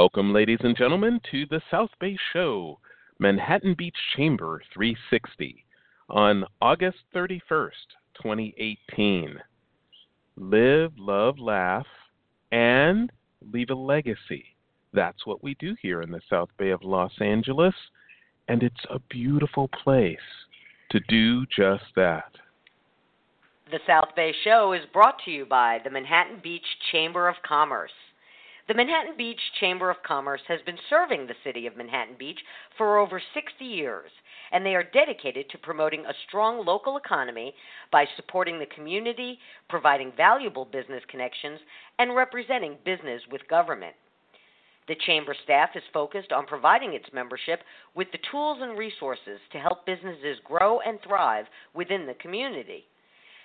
Welcome, ladies and gentlemen, to the South Bay Show, Manhattan Beach Chamber 360, on August 31st, 2018. Live, love, laugh, and leave a legacy. That's what we do here in the South Bay of Los Angeles, and it's a beautiful place to do just that. The South Bay Show is brought to you by the Manhattan Beach Chamber of Commerce. The Manhattan Beach Chamber of Commerce has been serving the city of Manhattan Beach for over 60 years, and they are dedicated to promoting a strong local economy by supporting the community, providing valuable business connections, and representing business with government. The Chamber staff is focused on providing its membership with the tools and resources to help businesses grow and thrive within the community.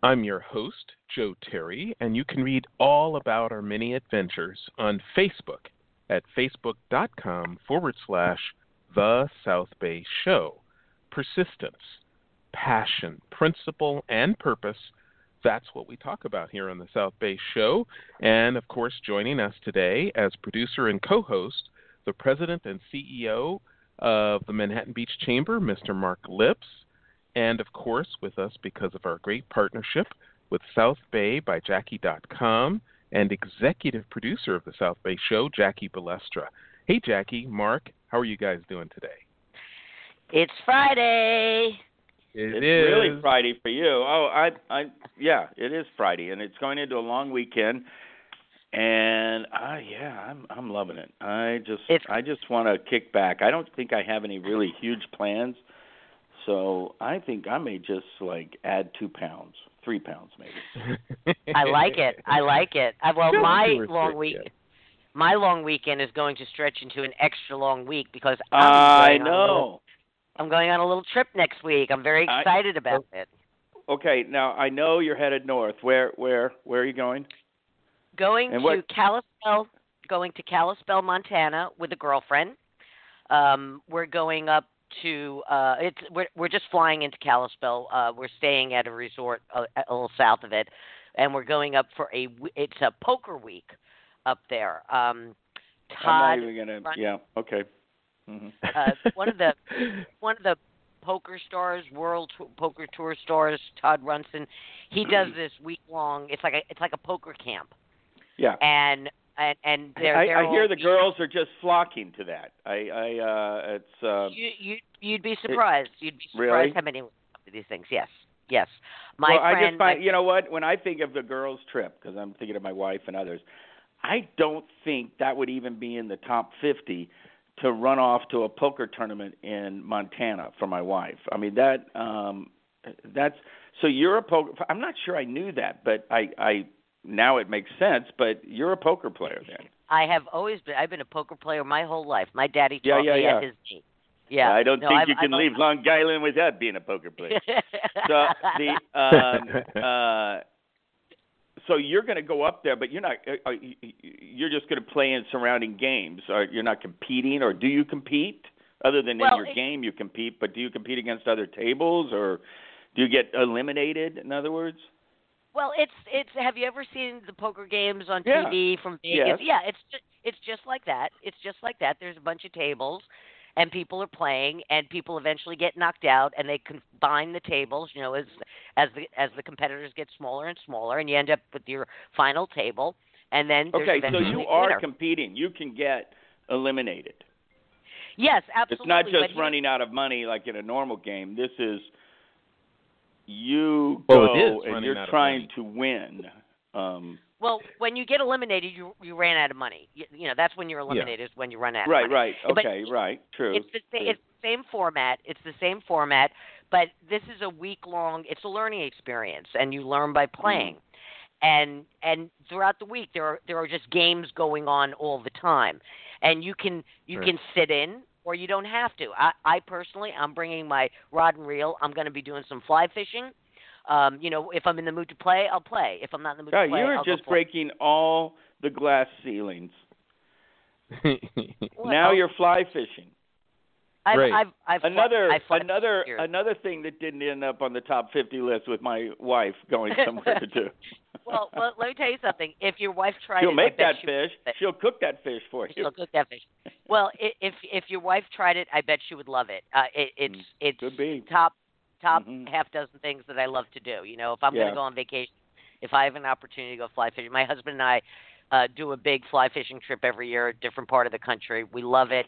I'm your host, Joe Terry, and you can read all about our many adventures on Facebook at facebook.com forward slash The South Bay Show. Persistence, passion, principle, and purpose. That's what we talk about here on the South Bay Show. And of course, joining us today as producer and co host, the president and CEO of the Manhattan Beach Chamber, Mr. Mark Lipps and of course with us because of our great partnership with South Bay by Jackie.com and executive producer of the South Bay Show, Jackie Balestra. Hey, Jackie, Mark, how are you guys doing today? It's Friday. It it's is. really Friday for you. Oh, I, I, yeah, it is Friday, and it's going into a long weekend. And I, yeah, I'm, I'm loving it. I just, It's- I just want to kick back. I don't think I have any really huge plans, so I think I may just like add two pounds, three pounds maybe. I like it. I like it. I, well, Don't my long for week, it. my long weekend is going to stretch into an extra long week because I'm I going on a little- know. I'm going on a little trip next week. I'm very I- excited about it. Okay, now I know you're headed north. Where, where, where are you going? Going And to what- Kalispell, going to Kalispell, Montana, with a girlfriend. Um, we're going up to. Uh, it's we're we're just flying into Kalispell. Uh, we're staying at a resort a, a little south of it, and we're going up for a It's a poker week up there. Um, Todd, I'm not even gonna. Run- Yeah. Okay. hmm uh, one of the one of the poker stars, world T- poker tour stars, Todd Runson. He does this week long. It's like a it's like a poker camp, Yeah. and and and they're, I, they're I hear the girls are just flocking to that. I, I, uh, it's. Uh, You you you'd be surprised. You'd be surprised Really? how many of these things. Yes, yes. My well, I just find, my- you know what? When I think of the girls' trip, because I'm thinking of my wife and others, I don't think that would even be in the top 50 to run off to a poker tournament in Montana for my wife. I mean that um that's so you're a poker I'm not sure I knew that, but I I now it makes sense, but you're a poker player then. I have always been. I've been a poker player my whole life. My daddy Yeah, taught yeah, me yeah. at his knee. Yeah. I don't no, think I've, you can I've, leave Long Island without being a poker player. so the um uh so you're going to go up there but you're not uh, are, you- you're just going to play in surrounding games or you're not competing or do you compete other than Well, in your it- game you compete but do you compete against other tables or do you get eliminated in other words Well, it's it's. Have you ever seen the poker games on Yeah. TV from Vegas? Yes. Yeah, it's just, it's just like that. It's just like that. There's a bunch of tables, and people are playing, and people eventually get knocked out, and they combine the tables. You know, as as the as the competitors get smaller and smaller, and you end up with your final table, and then okay so you are winner. competing you can get eliminated yes, absolutely. it's not just running out of money like in a normal game this is you Well, go it is and you're trying to win um Well, when you get eliminated, you you ran out of money. You, you know, that's when you're eliminated. Is when you run out of Right, money. right. But Okay, right. True. It's the sa- true. it's the same format. It's the same format, but this is a week long. It's a learning experience, and you learn by playing. And and throughout the week, there are there are just games going on all the time, and you can you Right. can sit in or you don't have to. I, I personally, I'm bringing my rod and reel. I'm going to be doing some fly fishing. Um, you know, if I'm in the mood to play, I'll play. If I'm not in the mood God, to play, you are I'll just breaking all the glass ceilings. Now you're fly fishing. I've, Great. I've, I've fly- Another I've fly another years. another thing that didn't end up on the top 50 list with my wife going somewhere to do. well, well, let me tell you something. If your wife tried She'll it, make that she fish. She'll cook that fish for you. She'll cook that fish. Well, if if your wife tried it, I bet she would love it. Uh, it it's Mm, it's Could be. top top Mhm. half dozen things that I love to do. You know, if I'm Yeah. going to go on vacation, if I have an opportunity to go fly fishing, my husband and I uh, do a big fly fishing trip every year, a different part of the country. We love it.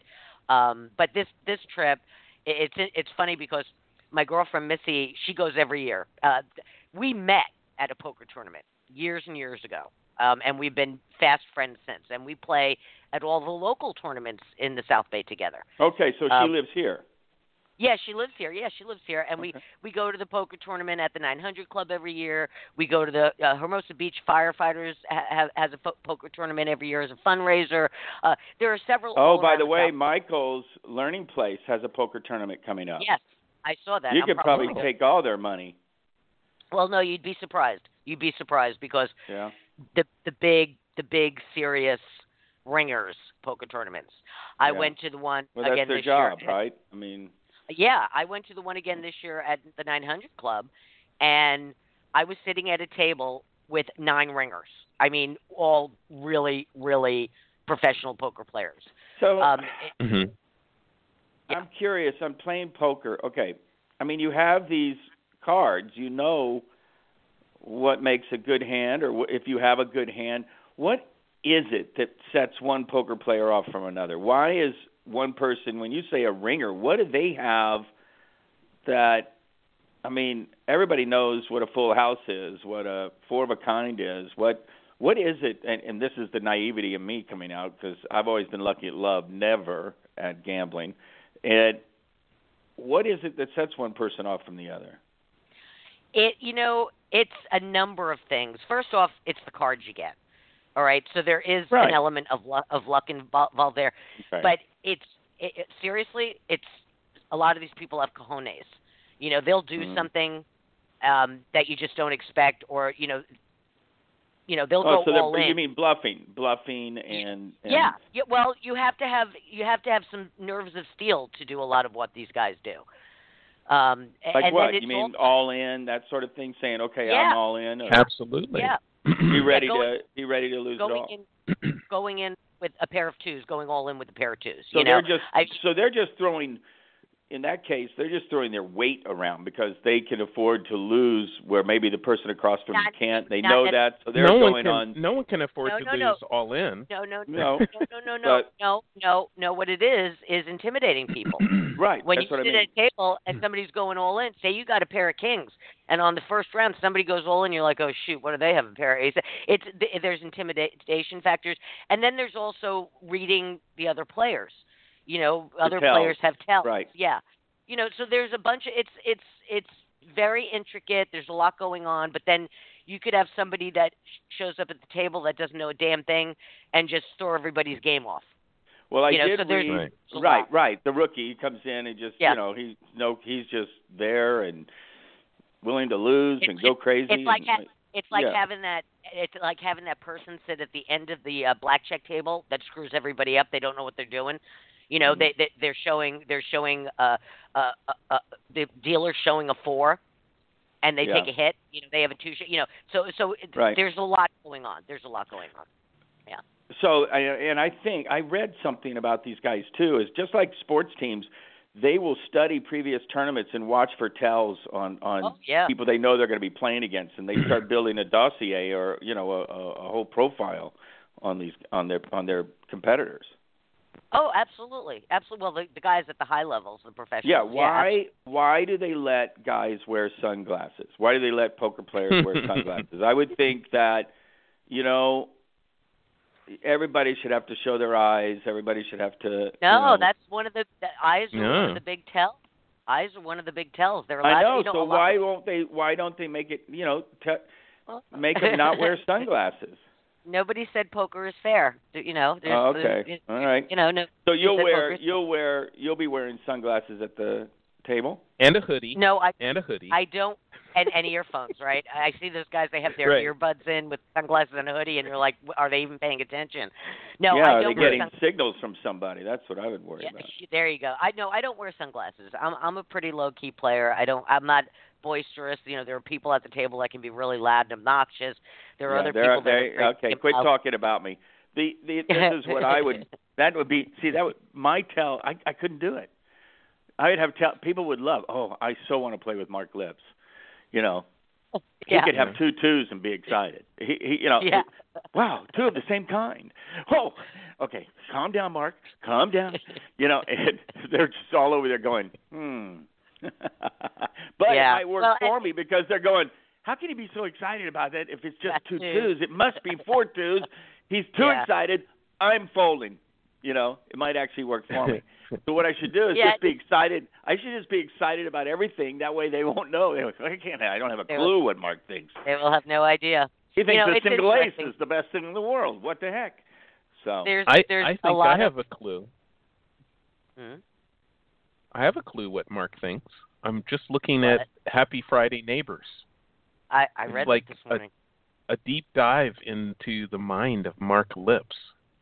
Um, but this this trip, it's it's funny because my girlfriend Missy, she goes every year. Uh, we met at a poker tournament years and years ago, um, and we've been fast friends since. And we play at all the local tournaments in the South Bay together. Okay, so she Um, lives here. Yeah, she lives here. Yeah, she lives here, and we Okay. we go to the poker tournament at the 900 Club every year. We go to the uh, Hermosa Beach Firefighters ha- ha- has a fo- poker tournament every year as a fundraiser. Uh, there are several. Oh, by the way, South- Michael's Learning Place has a poker tournament coming up. yes, I saw that. you I'm could probably probably take all their money. Well, no, you'd be surprised. You'd be surprised because Yeah. the the big the big serious ringers poker tournaments. I Yeah. went to the one Well, that's their this job, year. right? I mean, Yeah, I went to the one again this year at the 900 Club, and I was sitting at a table with nine ringers. I mean, all really, really professional poker players. so Um, it- hmm yeah. I'm curious. I'm playing poker. Okay. I mean, you have these cards. You know what makes a good hand, or if you have a good hand. What is it that sets one poker player off from another? Why is one person, when you say a ringer, what do they have that? I mean, everybody knows what a full house is, what a four of a kind is. What what is it? And, and this is the naivety of me coming out because I've always been lucky at love, never at gambling. And what is it that sets one person off from the other? it you know it's a number of things first off it's the cards you get all right so there is Right. an element of luck of luck involved there Okay. but it's it, it, seriously it's a lot of these people have cojones you know they'll do Mhm. something um that you just don't expect or you know you know they'll oh, go so all in you mean bluffing, bluffing, and, and yeah. yeah. Well, you have to have you have to have some nerves of steel to do a lot of what these guys do. Um, like and what? You mean also, all in, that sort of thing, saying, "Okay, Yeah. I'm all in." Or Absolutely. yeah, be ready going- to be ready to lose it all. in going in with a pair of twos, going all in with a pair of twos. So you know, they're just I- so they're just throwing. In that case, they're just throwing their weight around because they can afford to lose where maybe the person across from them Not- can't. They know that- that, so they're no going can. on. No one can afford No, to no, lose no. all in. no, no, No, no, no, no, no, but- no, no, no. What it is is intimidating people. right. when that's you what sit I mean. at a table and somebody's going all in, say you got a pair of kings, and on the first round somebody goes all in, you're like, oh shoot, what do they have a pair of aces? It's there's intimidation factors, and then there's also reading the other players. You know, other tells, players have tells. right. Yeah. You know, so there's a bunch of it's it's it's very intricate. There's a lot going on, but then you could have somebody that shows up at the table that doesn't know a damn thing and just throw everybody's game off. Well, I you know, did so read. Right. Right, right. The rookie he comes in and just Yeah. you know he's no he's just there and willing to lose It's- and go crazy. it's like and, ha- It's like Yeah. having that. It's like having that person sit at the end of the uh, blackjack table that screws everybody up. They don't know what they're doing. You know, Mhm. they, they they're showing they're showing uh, uh, uh, uh, the dealer showing a four, and they Yeah. take a hit. You know, they have a two. Sh- you know, so so Right. there's a lot going on. There's a lot going on. Yeah. So, I, and I think I read something about these guys too. Is just like sports teams, they will study previous tournaments and watch for tells on on Oh yeah. people they know they're going to be playing against, and they start building a dossier or you know a, a, a whole profile on these on their on their competitors. Oh, absolutely, absolutely. Well, the, the guys at the high levels, the professionals. Yeah, why why do they let guys wear sunglasses? Why do they let poker players wear sunglasses? I would think that you know everybody should have to show their eyes. Everybody should have to. No, you know, that's one of the, the eyes are one of the big tells. Eyes are one of the big tells. They're allowed. I know. you know, so why of- won't they? Why don't they make it? You know, te- Well, make them not wear sunglasses. Nobody said poker is fair. You know. There's, Oh, there's- okay. All right. You know, no. So you'll wear you'll wear you'll be wearing sunglasses at the table. and a hoodie. No, I And a hoodie. I don't and, and earphones, right? I see those guys they have their Right. earbuds in with sunglasses and a hoodie and you're like, are they even paying attention? No, yeah, I are don't they wear getting sun- signals from somebody? That's what I would worry yeah, about. there you go. I no, I don't wear sunglasses. I'm I'm a pretty low key player. I don't I'm not boisterous. You know, there are people at the table that can be really loud and obnoxious. There are Yeah, other there people are- that are they- very okay, quit loud. talking about me. The the this is what I would that would be see that would my tell I I couldn't do it. I'd have tell people would love. Oh, I so want to play with Mark Lipps. You know, he could have two twos and be excited. He, he you know, Yeah. wow, two of the same kind. Oh, okay, calm down, Mark. Calm down. You know, and they're just all over there going, hmm. but Yeah. it might work Well, for me because they're going, how can he be so excited about that if it's just two two. It must be four twos. He's too Yeah. excited. I'm folding. You know, it might actually work for me. So what I should do is Yeah. just be excited. I should just be excited about everything. That way they won't know. They're like, I can't. I don't have a They clue what Mark thinks. They will have no idea. He thinks know, the single ace is the best thing in the world. What the heck? So There's I there's I a think lot I have of a clue. Hmm? I have a clue what Mark thinks. I'm just looking What? at Happy Friday Neighbors. I I read like it this a- A deep dive into the mind of Mark Lipps.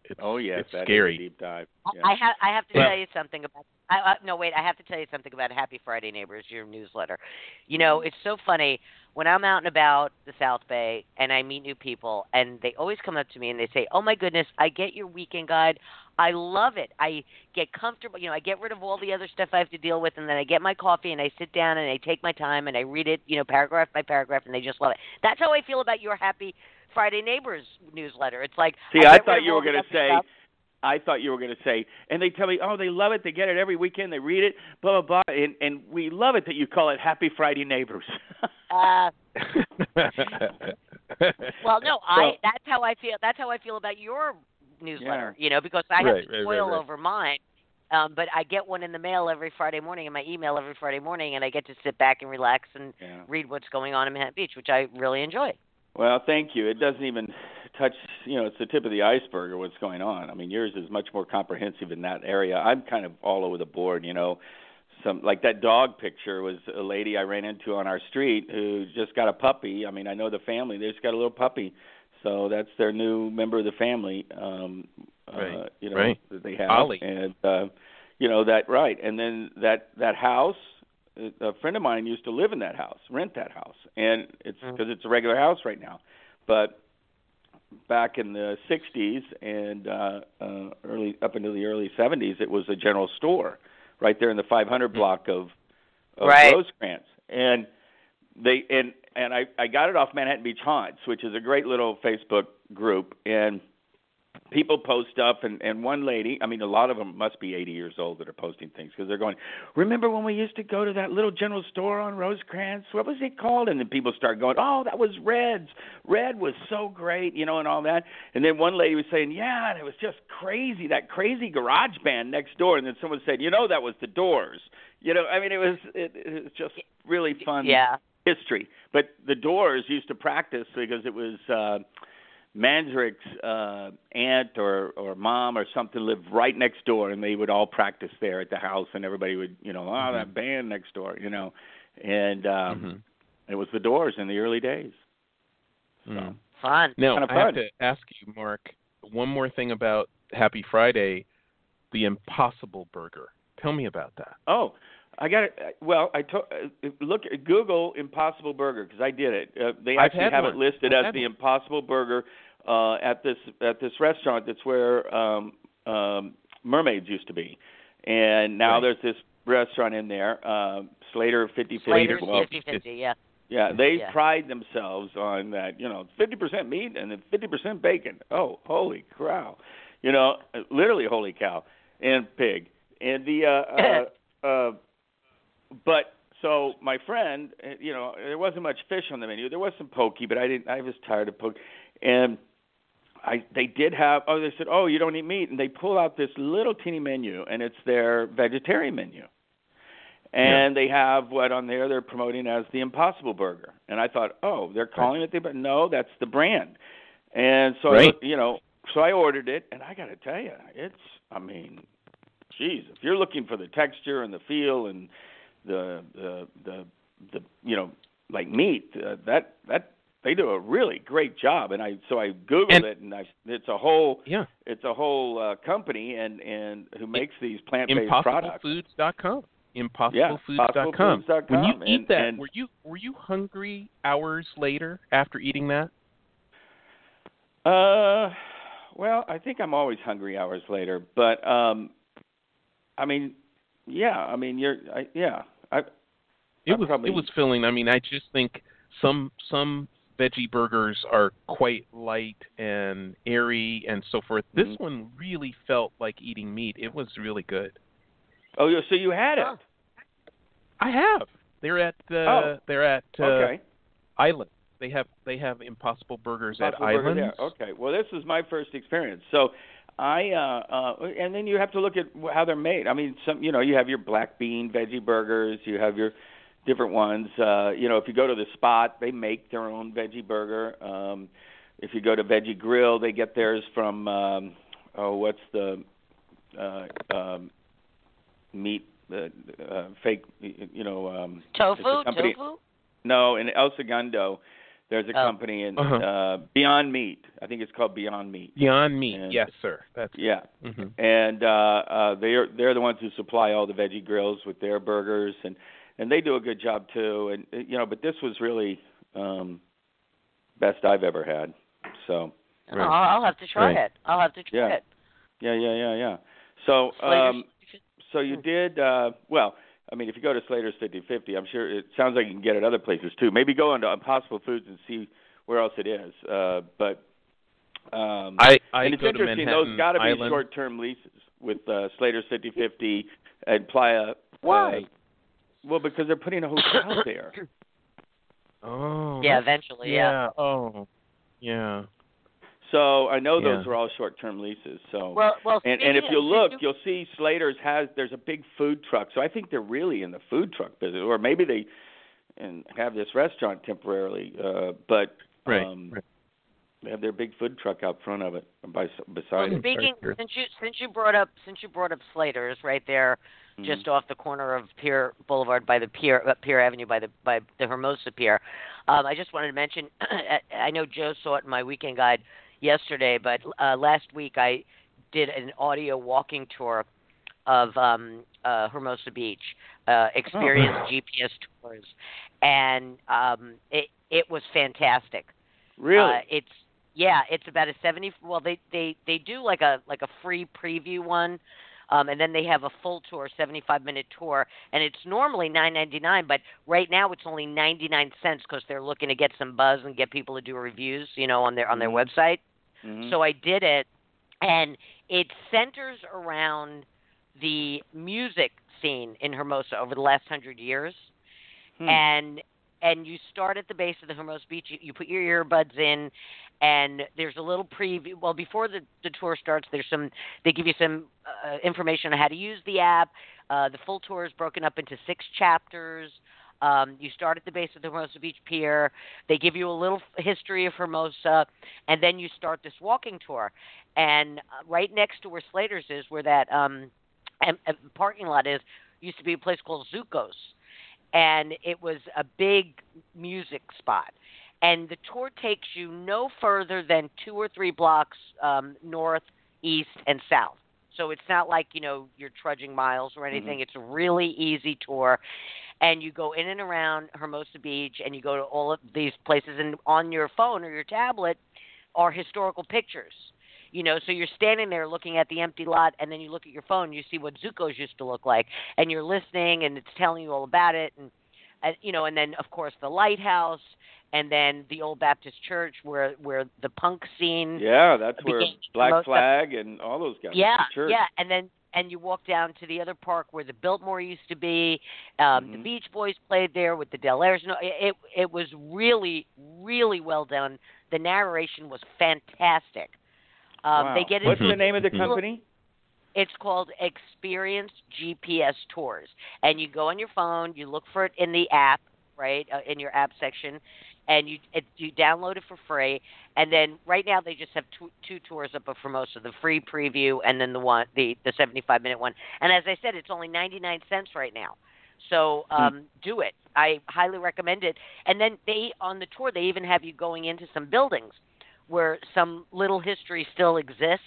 It's, oh yes, it's that is scary. a deep dive. I- Yeah. I have I have to Well- tell you something about. I, uh, no, wait. I have to tell you something about Happy Friday Neighbors, your newsletter. You know, it's so funny when I'm out and about the South Bay and I meet new people, and they always come up to me and they say, "Oh my goodness, I get your weekend guide. I love it. I get comfortable. You know, I get rid of all the other stuff I have to deal with, and then I get my coffee and I sit down and I take my time and I read it, you know, paragraph by paragraph, and they just love it. That's how I feel about your Happy Friday Neighbors newsletter. It's like See, I, I thought you were going to say. I thought you were going to say, and they tell me, oh, they love it. They get it every weekend. They read it, blah blah blah, and and we love it that you call it Happy Friday Neighbors. Uh, Well, no, I that's how I feel. That's how I feel about your newsletter. Yeah. You know, because I have to right, right, spoil right. over mine. Um, but I get one in the mail every Friday morning, in my email every Friday morning, and I get to sit back and relax and yeah. read what's going on in Manhattan Beach, which I really enjoy. Well, thank you. It doesn't even touch, you know, it's the tip of the iceberg of what's going on. I mean, yours is much more comprehensive in that area. I'm kind of all over the board, you know. Some like that dog picture was a lady I ran into on our street who just got a puppy. I mean, I know the family. They just got a little puppy. So that's their new member of the family. Um Right, uh, you know, right. that they have Ollie. and uh you know that right. And then that that house a friend of mine used to live in that house, rent that house, and it's Mm. because it's a regular house right now. But back in the '60s and uh, uh, early up into the early '70s, it was a general store right there in the 500 block of, of Right. Rosecrans, and they and and I I got it off Manhattan Beach Haunts, which is a great little Facebook group, and people post stuff and and one lady i mean a lot of them must be 80 years old that are posting things because they're going remember when we used to go to that little general store on rosecrans? What was it called? And then people start going oh that was red's. Red was so great you know and all that. And then one lady was saying yeah and it was just crazy that crazy garage band next door. And then someone said you know that was the doors. You know i mean it was it, it was just really fun Yeah. history. But the Doors used to practice because it was uh, Manzarek's uh, aunt or or mom or something lived right next door, and they would all practice there at the house, and everybody would, you know, oh that band next door, you know, and um, Mhm. it was the Doors in the early days. So. Mm. Fun. Now, Kinda I have to ask you, Mark, one more thing about Happy Friday, the Impossible Burger. Tell me about that. Oh, I got it. Well, I to, uh, look at Google Impossible Burger because I did it. Uh, they actually have one. it listed I've as the one. Impossible Burger uh, at this at this restaurant. That's where um, um, Mermaids used to be, and now Right. there's this restaurant in there, uh, Slater Fifty Fifty. Well, 50 50, yeah. Yeah, they Yeah. pride themselves on that. You know, fifty percent meat and then fifty percent bacon. Oh, holy cow! You know, uh, literally holy cow and pig. And the uh, uh, uh, but so my friend, uh, you know, there wasn't much fish on the menu. There was some pokey, but I didn't. I was tired of pokey, and I they did have. Oh, they said, oh, you don't eat meat, and they pull out this little teeny menu, and it's their vegetarian menu. And they have what on there they're promoting as the Impossible Burger, and I thought, oh, they're calling it the, but no, that's the brand. And so Right. I, you know, so I ordered it, and I got to tell you, it's. I mean, geez, if you're looking for the texture and the feel and the the the, the you know like meat, uh, that that they do a really great job. And I so I googled And- it, and I it's a whole Yeah. it's a whole uh, company and and who makes these plant-based products. ImpossibleFoods.com. ImpossibleFoods.com. ImpossibleFoods.com, When you and- eat that, and- were you were you hungry hours later after eating that? Uh, well, I think I'm always hungry hours later, but um, I mean, yeah, I mean, you're, I, yeah, I, It I was probably- it was filling. I mean, I just think some some veggie burgers are quite light and airy and so forth. This Mhm. one really felt like eating meat. It was really good. oh, so you had it? I have. They're at uh, Oh. they're at uh, okay. Island. They have they have Impossible Burgers Impossible at Burger there. Okay. Well, this was my first experience. So I uh uh and then you have to look at how they're made. I mean, some you know, you have your black bean veggie burgers, you have your different ones. Uh you know, if you go to the spot, they make their own veggie burger. Um if you go to Veggie Grill, they get theirs from um oh, what's the uh um meat uh, uh fake you know um Tofu, tofu. no, in El Segundo, there's a Oh. company in Uh-huh. uh Beyond Meat. I think it's called Beyond Meat. Beyond Meat. And- yes, sir. That's Yeah, hmm and uh, uh, they're they're the ones who supply all the veggie grills with their burgers, and and they do a good job too. And uh, you know, but this was really um, best I've ever had. So Oh, I'll have to try Right. it. I'll have to try Yeah. it. yeah, yeah, yeah, yeah. So um, so you did uh, well. I mean, if you go to Slater's 5050, I'm sure it sounds like you can get it other places too. Maybe go into Impossible Foods and see where else it is. Uh, but um, I I and it's go interesting; Manhattan those got to be Island. short-term leases with uh, Slater's 5050 and Playa. Why? Uh, well, because they're putting a hotel there. Oh. Yeah, eventually, yeah. yeah. Oh. Yeah. So I know those Yeah. were all short-term leases. So Well, well, and and if you look, since you'll see Slater's has there's a big food truck. So I think they're really in the food truck business, or maybe they and have this restaurant temporarily. Uh, but Right. um, right. they have their big food truck out front of it, by, beside it. speaking Sure. since you since you brought up since you brought up Slater's right there, Mhm. just off the corner of Pier Boulevard by the Pier uh, Pier Avenue by the by the Hermosa Pier. Um, I just wanted to mention. I know Joe saw it in my weekend guide yesterday, but uh, last week I did an audio walking tour of um, uh, Hermosa Beach, uh, experience GPS tours, and um, it it was fantastic. really. Uh, it's yeah, it's about a seventy. Well, they they they do like a like a free preview one, um, and then they have a full tour, seventy five minute tour, and it's normally nine ninety nine, but right now it's only ninety nine cents because they're looking to get some buzz and get people to do reviews, you know, on their on their Mhm. website. Mhm. So I did it, and it centers around the music scene in Hermosa over the last hundred years Hmm. and and you start at the base of the Hermosa Beach. You, you put your earbuds in, and there's a little preview. Well, before the the tour starts, there's some. They give you some uh, information on how to use the app. Uh, the full tour is broken up into six chapters. Um, you start at the base of the Hermosa Beach Pier. They give you a little history of Hermosa, and then you start this walking tour. And uh, right next to where Slater's is, where that um, em- em- parking lot is, used to be a place called Zuko's and it was a big music spot. And the tour takes you no further than two or three blocks um, north, east, and south. So it's not like you know you're trudging miles or anything. It's a really easy tour, and you go in and around Hermosa Beach, and you go to all of these places. And on your phone or your tablet are historical pictures. You know, so you're standing there looking at the empty lot, and then you look at your phone, you see what Zuko's used to look like, and you're listening, and it's telling you all about it, and, and you know, and then of course the lighthouse, and then the old Baptist church where where the punk scene. Yeah, that's where Black the- Flag and all those guys. Yeah, Church. yeah, and then and you walk down to the other park where the Biltmore used to be. Um, The Mhm. Beach Boys played there with the Del Airs. No, it it was really really well done. The narration was fantastic. Um, wow. They get What's into the name of the company? it's called Experience GPS Tours, and you go on your phone, you look for it in the app right, uh, in your app section, and you it, you download it for free. And then right now they just have two, two tours up for most of Formosa, the free preview, and then the one the the 75 minute one. And as I said, it's only 99 cents right now. So Hmm. um, do it. I highly recommend it. And then they on the tour they even have you going into some buildings where some little history still exists.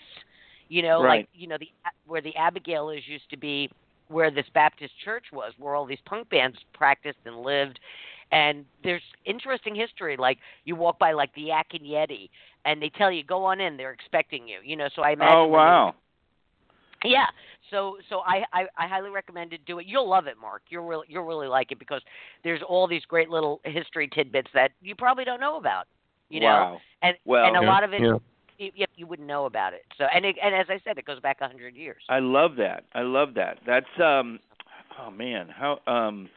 You know, Right. like you know the where the Abigailers used to be, where this Baptist church was, where all these punk bands practiced and lived. And there's interesting history. Like you walk by like the Yak and Yeti, and they tell you go on in. They're expecting you. You know, so I imagine. Oh when they- wow. yeah. So so I, I I highly recommend it. Do it. You'll love it, Mark. You'll really you'll really like it because there's all these great little history tidbits that you probably don't know about. You know, wow. and Well- and a Yeah, lot of it yeah. you, you you wouldn't know about it. So and it, and as I said, it goes back a hundred years. I love that. I love that. That's um oh man, how um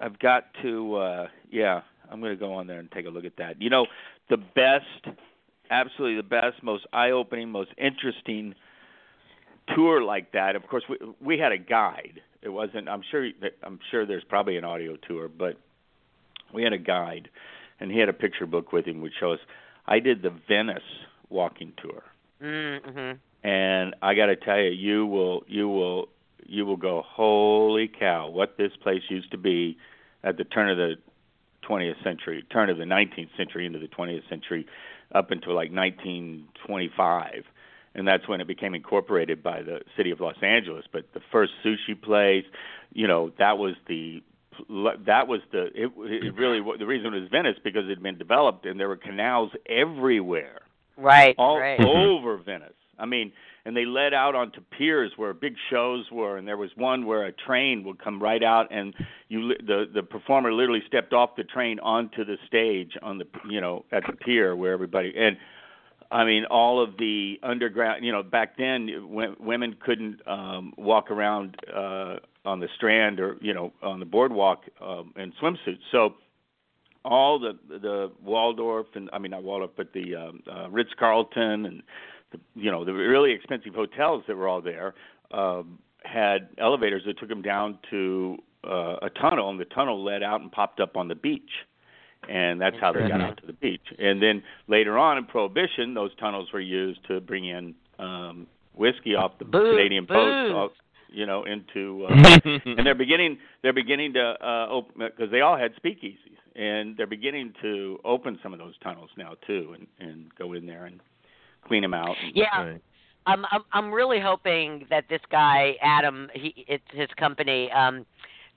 I've got to uh yeah, I'm going to go on there and take a look at that. You know, the best absolutely the best, most eye-opening, most interesting tour like that. Of course, we we had a guide. It wasn't I'm sure I'm sure there's probably an audio tour, but we had a guide and he had a picture book with him which shows I did the Venice walking tour Mm-hmm. and I got to tell you, you will you will you will go, holy cow! What this place used to be at the turn of the 20th century, turn of the 19th century into the 20th century, up until like 1925, and that's when it became incorporated by the city of Los Angeles. But the first sushi place, you know, that was the that was the it, it really the reason it was Venice because it had been developed and there were canals everywhere Right. all right. over Venice. I mean, and they led out onto piers where big shows were, and there was one where a train would come right out, and you the the performer literally stepped off the train onto the stage on the you know at the pier where everybody and. I mean, all of the underground. You know, back then, women couldn't um, walk around uh, on the Strand or you know on the boardwalk um, in swimsuits. So, all the the Waldorf and I mean not Waldorf, but the um, uh, Ritz Carlton and the, you know the really expensive hotels that were all there um, had elevators that took them down to uh, a tunnel, and the tunnel led out and popped up on the beach, and that's how they got out to the beach. And then later on in Prohibition, those tunnels were used to bring in um, whiskey off the Booze, Canadian booze. boats, off, you know, into uh, and they're beginning they're beginning to uh open because they all had speakeasies and they're beginning to open some of those tunnels now too and and go in there and clean them out Yeah. Right. I'm I'm I'm really hoping that this guy Adam, he it's his company. Um,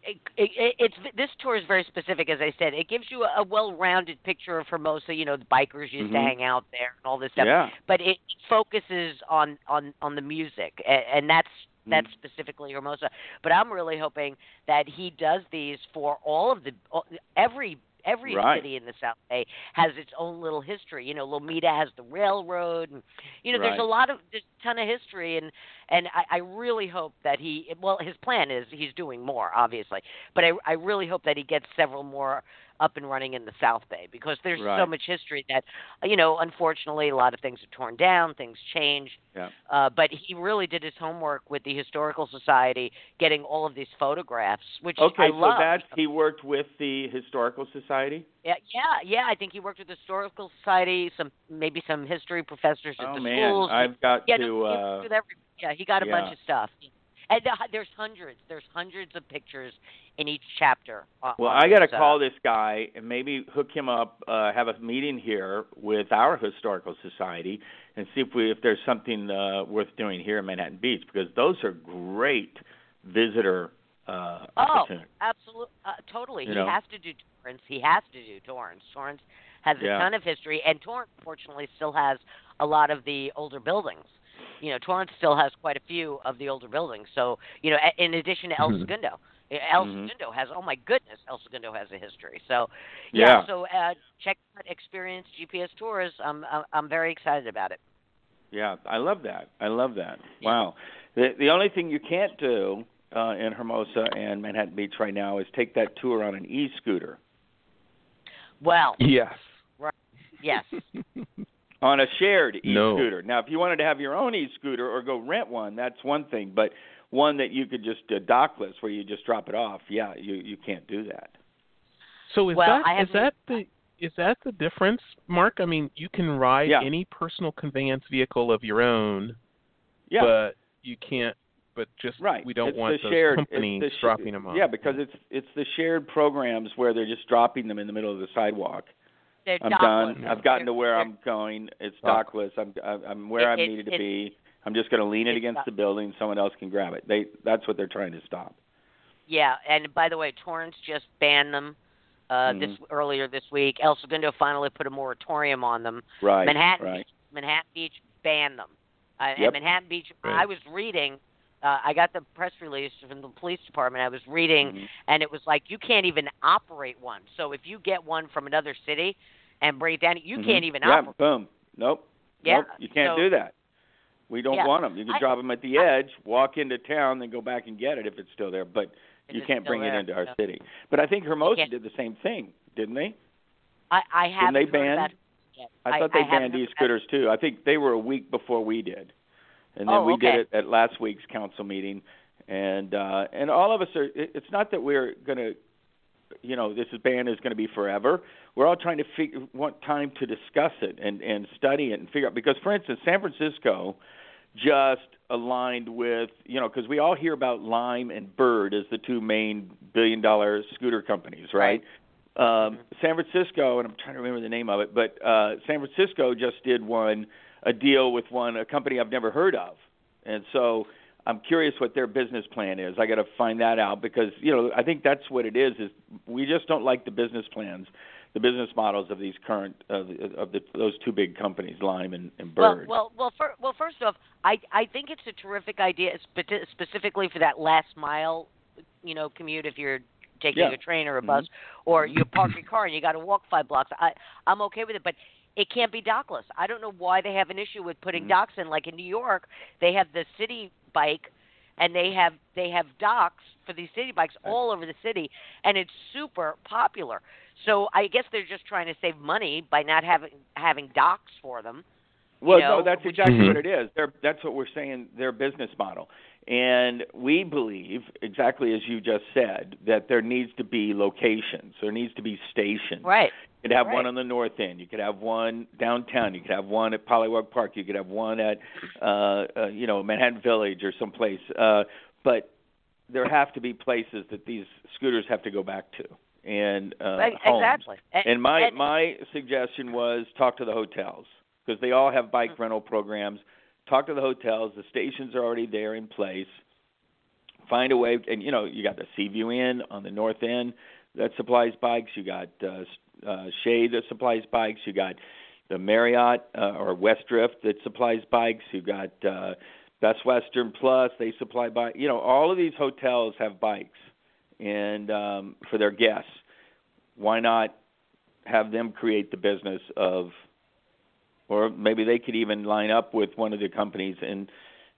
it, it, it's this tour is very specific, as I said. It gives you a, a well-rounded picture of Hermosa. You know, the bikers used to Mhm. hang out there and all this stuff. yeah But it focuses on on on the music, and, and that's that's Mhm. specifically Hermosa. But I'm really hoping that he does these for all of the all- every every Right. city in the South Bay has its own little history. You know, Lomita has the railroad, and you know, there's a lot of there's a ton of history, and and I, I really hope that he well, his plan is he's doing more, obviously, but I I really hope that he gets several more up and running in the South Bay because there's so much history that you know, unfortunately, a lot of things are torn down, things change. yeah Uh, but he really did his homework with the historical society, getting all of these photographs, which okay I so love. that's he worked with the historical society Yeah, yeah, yeah. I think he worked with the historical society, some maybe some history professors at oh the man schools. i've got yeah, to no, uh yeah, he got a yeah. bunch of stuff. And there's hundreds, there's hundreds of pictures in each chapter. Well, I got to uh, call this guy and maybe hook him up. Uh, have a meeting here with our historical society and see if we if there's something uh, worth doing here in Manhattan Beach because those are great visitor uh, Oh, opportunities. absolutely, uh, totally. You he know? has to do Torrance. He has to do Torrance. Torrance has a Yeah. ton of history, and Torrance, fortunately, still has a lot of the older buildings. You know, Torrance still has quite a few of the older buildings. So, you know, in addition to El Mhm. Segundo, uh, El Mhm. Segundo has. Oh my goodness, El Segundo has a history. So, yeah. Yeah. So, uh, check out Experience GPS Tours. I'm I'm- I'm very excited about it. Yeah, I love that. I love that. Yeah. Wow. The the only thing you can't do uh, in Hermosa and Manhattan Beach right now is take that tour on an e-scooter. Well, Yes. Right. Yes. on a shared e-scooter. No. Now, if you wanted to have your own e-scooter or go rent one, that's one thing. But one that you could just uh, dockless, where you just drop it off, yeah, you you can't do that. So is Well, that I is that the is that the difference, Mark? I mean, you can ride Yeah. any personal conveyance vehicle of your own, Yeah. but you can't. But just Right. we don't it's want the those shared, companies the sh- dropping them off. Yeah, because it's it's the shared programs where they're just dropping them in the middle of the sidewalk. They're I'm dockless. done. I've gotten to where They're- I'm going. It's Dock. dockless. I'm I'm I'm where It- I'm it- needed to it- be. I'm just going to lean it against the building. Someone else can grab it. They that's what they're trying to stop. Yeah, and by the way, Torrance just banned them uh, this Mm-hmm. earlier this week. El Segundo finally put a moratorium on them. Right. Manhattan Right. Beach, Manhattan Beach banned them. Uh, Yep. And Manhattan Beach, Right. I was reading. Uh, I got the press release from the police department. I was reading, Mhm. and it was like you can't even operate one. So if you get one from another city and bring it down, you Mhm. can't even yeah, operate. boom. Nope. Yeah, Nope. You can't so- do that. We don't Yeah. want them. You can I- drop them at the I- edge, walk into town, then go back and get it if it's still there. But you can't bring it into our city. But I think Hermosa did the same thing, didn't they? I, I haven't they heard ban- about yet. I thought they banned e-scooters too. I think they were a week before we did, and then Oh, we okay. did it at last week's council meeting. And uh, and all of us are. it- It's not that we're going to, you know, this ban is going to be forever. We're all trying to figure want time to discuss it and and study it and figure out. Because for instance, San Francisco just aligned with you know because we all hear about Lime and Bird as the two main billion dollar scooter companies, right? Um, San Francisco, and I'm trying to remember the name of it, but uh, San Francisco just did one a deal with one a company I've never heard of, and so I'm curious what their business plan is. I got to find that out because you know I think that's what it is. Is we just don't like the business plans, the business models of these current of, the, of the, those two big companies, Lime and, and Bird. Well, well, well, fir- well. First off, I I think it's a terrific idea, spe- specifically for that last mile, you know, commute if you're taking Yeah. a train or a Mhm. bus, or you park your car and you got to walk five blocks. I I'm okay with it, but it can't be dockless. I don't know why they have an issue with putting Mhm. docks in. Like in New York, they have the city bike, and they have they have docks for these city bikes all over the city, and it's super popular. So I guess they're just trying to save money by not having having docks for them. Well, know, no, that's which- exactly Mhm. what it is. They're, that's what we're saying. Their business model, and we believe exactly as you just said that there needs to be locations. There needs to be stations. Right. You could have Right. one on the north end. You could have one downtown. You could have one at Polliwog Park. You could have one at, uh, uh, you know, Manhattan Village or someplace. Uh, but there have to be places that these scooters have to go back to, and uh, Right, homes. exactly. And, my and- my suggestion was talk to the hotels because they all have bike rental programs. Talk to the hotels. The stations are already there in place. Find a way, and you know you got the Seaview Inn on the north end that supplies bikes. You got uh, uh, Shade that supplies bikes. You got the Marriott uh, or Westdrift that supplies bikes. You got uh, Best Western Plus. They supply bikes. You know all of these hotels have bikes, and um, for their guests, why not have them create the business of or maybe they could even line up with one of the companies and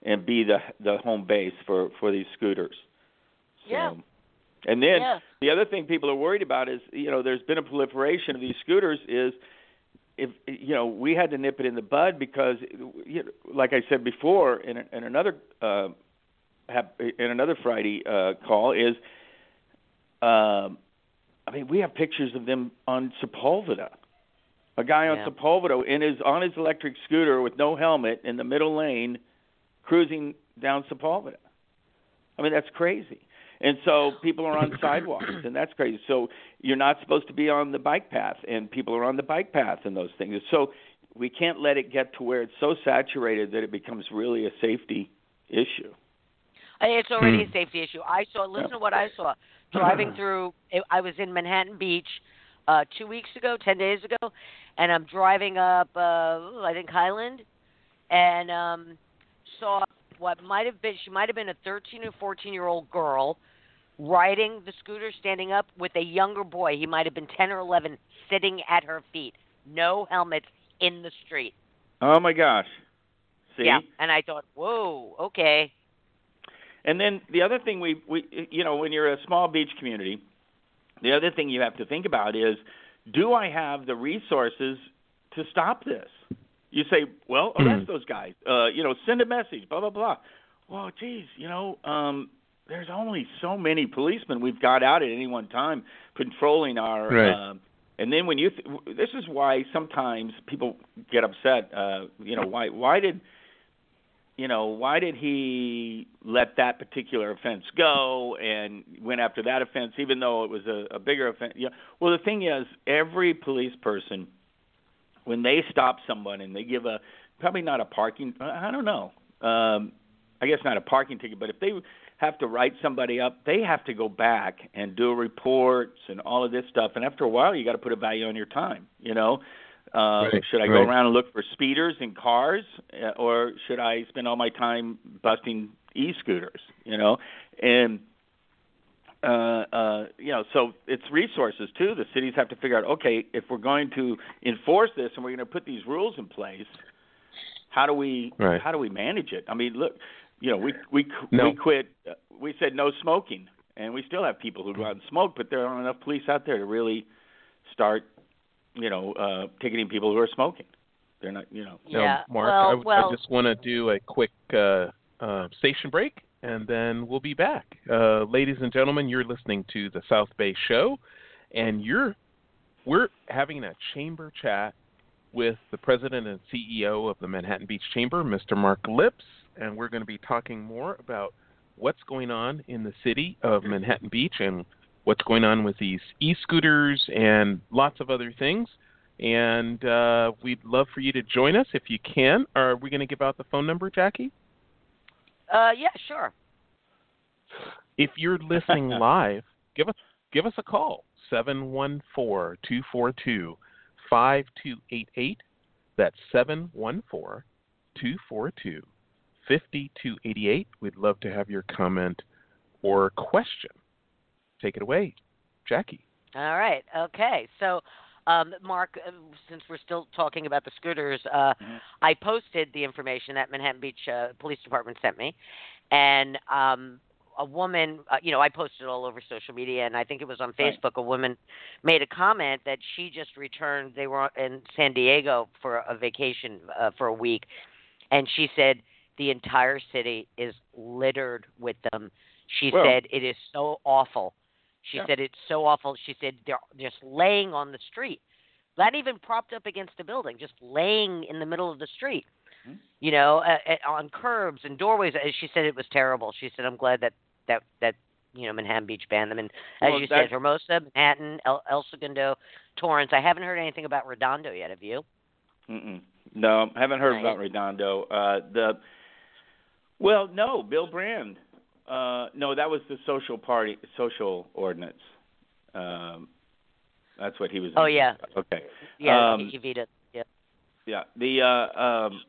and be the the home base for for these scooters. So, Yeah. And then Yeah. the other thing people are worried about is you know there's been a proliferation of these scooters is if you know we had to nip it in the bud because you know, like I said before in, in another uh, in another Friday uh, call is um, I mean we have pictures of them on Sepulveda. A guy on Yeah. Sepulveda in his on his electric scooter with no helmet in the middle lane, cruising down Sepulveda. I mean that's crazy. And so people are on sidewalks, and that's crazy. So you're not supposed to be on the bike path, and people are on the bike path and those things. So we can't let it get to where it's so saturated that it becomes really a safety issue. It's already Hmm. a safety issue. I saw. Listen to what I saw. Driving through, I was in Manhattan Beach uh two weeks ago, ten days ago, and I'm driving up, uh I think Highland, and um saw what might have been. She might have been a 13 or 14 year old girl riding the scooter, standing up with a younger boy. He might have been 10 or 11, sitting at her feet, no helmet, in the street. Oh my gosh! See, Yeah, and I thought, whoa, okay. And then the other thing we we you know when you're a small beach community, the other thing you have to think about is, do I have the resources to stop this? You say, well, arrest those guys. Uh, you know, send a message. Blah blah blah. Well, geez, you know, um, there's only so many policemen we've got out at any one time. patrolling our. Right. Um, and then when you, th- this is why sometimes people get upset. Uh, you know, why why did you know, why did he let that particular offense go and went after that offense, even though it was a, a bigger offense? Yeah. Well, the thing is, every police person, when they stop someone and they give a probably not a parking, I don't know, um, I guess not a parking ticket, but if they have to write somebody up, they have to go back and do reports and all of this stuff. And after a while, you got to put a value on your time, you know. Uh, Right, should I right. go around and look for speeders and cars, uh, or should I spend all my time busting e-scooters? You know, and uh, uh, you know, so it's resources too. The cities have to figure out, okay, if we're going to enforce this and we're going to put these rules in place, how do we Right. how do we manage it? I mean, look, you know, we we No. we quit. Uh, we said no smoking, and we still have people who go out and smoke, but there aren't enough police out there to really start, you know, uh, ticketing people who are smoking. They're not, you know. Now, Yeah, Mark, well- I, w- well- I just want to do a quick uh, uh, station break, and then we'll be back. Uh, ladies and gentlemen, you're listening to the South Bay Show, and you're we're having a chamber chat with the president and CEO of the Manhattan Beach Chamber, Mr. Mark Lipps, and we're going to be talking more about what's going on in the city of Manhattan Beach and what's going on with these e-scooters and lots of other things and uh, we'd love for you to join us if you can. Are we going to give out the phone number, Jackie? Uh, yeah, sure. If you're listening live, give us give us a call 714-242-5288. That's 714-242-5288. We'd love to have your comment or question. Take it away, Jackie. All right. Okay. So, um, Mark, uh, since we're still talking about the scooters, uh, Mhm. I posted the information that Manhattan Beach uh, Police Department sent me, and um, a woman, uh, you know, I posted it all over social media, and I think it was on Right. Facebook. A woman made a comment that she just returned. They were in San Diego for a vacation uh, for a week, and she said the entire city is littered with them. She Well- said it is so awful. She Yeah. said it's so awful. She said they're just laying on the street, not even propped up against a building, just laying in the middle of the street. Mhm. You know, uh, on curbs and doorways. She said it was terrible. She said I'm glad that that that you know Manhattan Beach banned them. And as Well, you that- said, Hermosa, Manhattan, El, El Segundo, Torrance. I haven't heard anything about Redondo yet. Have you? Mm-mm. No, haven't heard Right. about Redondo. Uh, the well, no, Bill Brand. Uh, no, that was the social party, social ordinance. Um, that's what he was. Oh, yeah. Okay. Yeah, Um, he vetoed. Yeah. Yeah. The uh, um,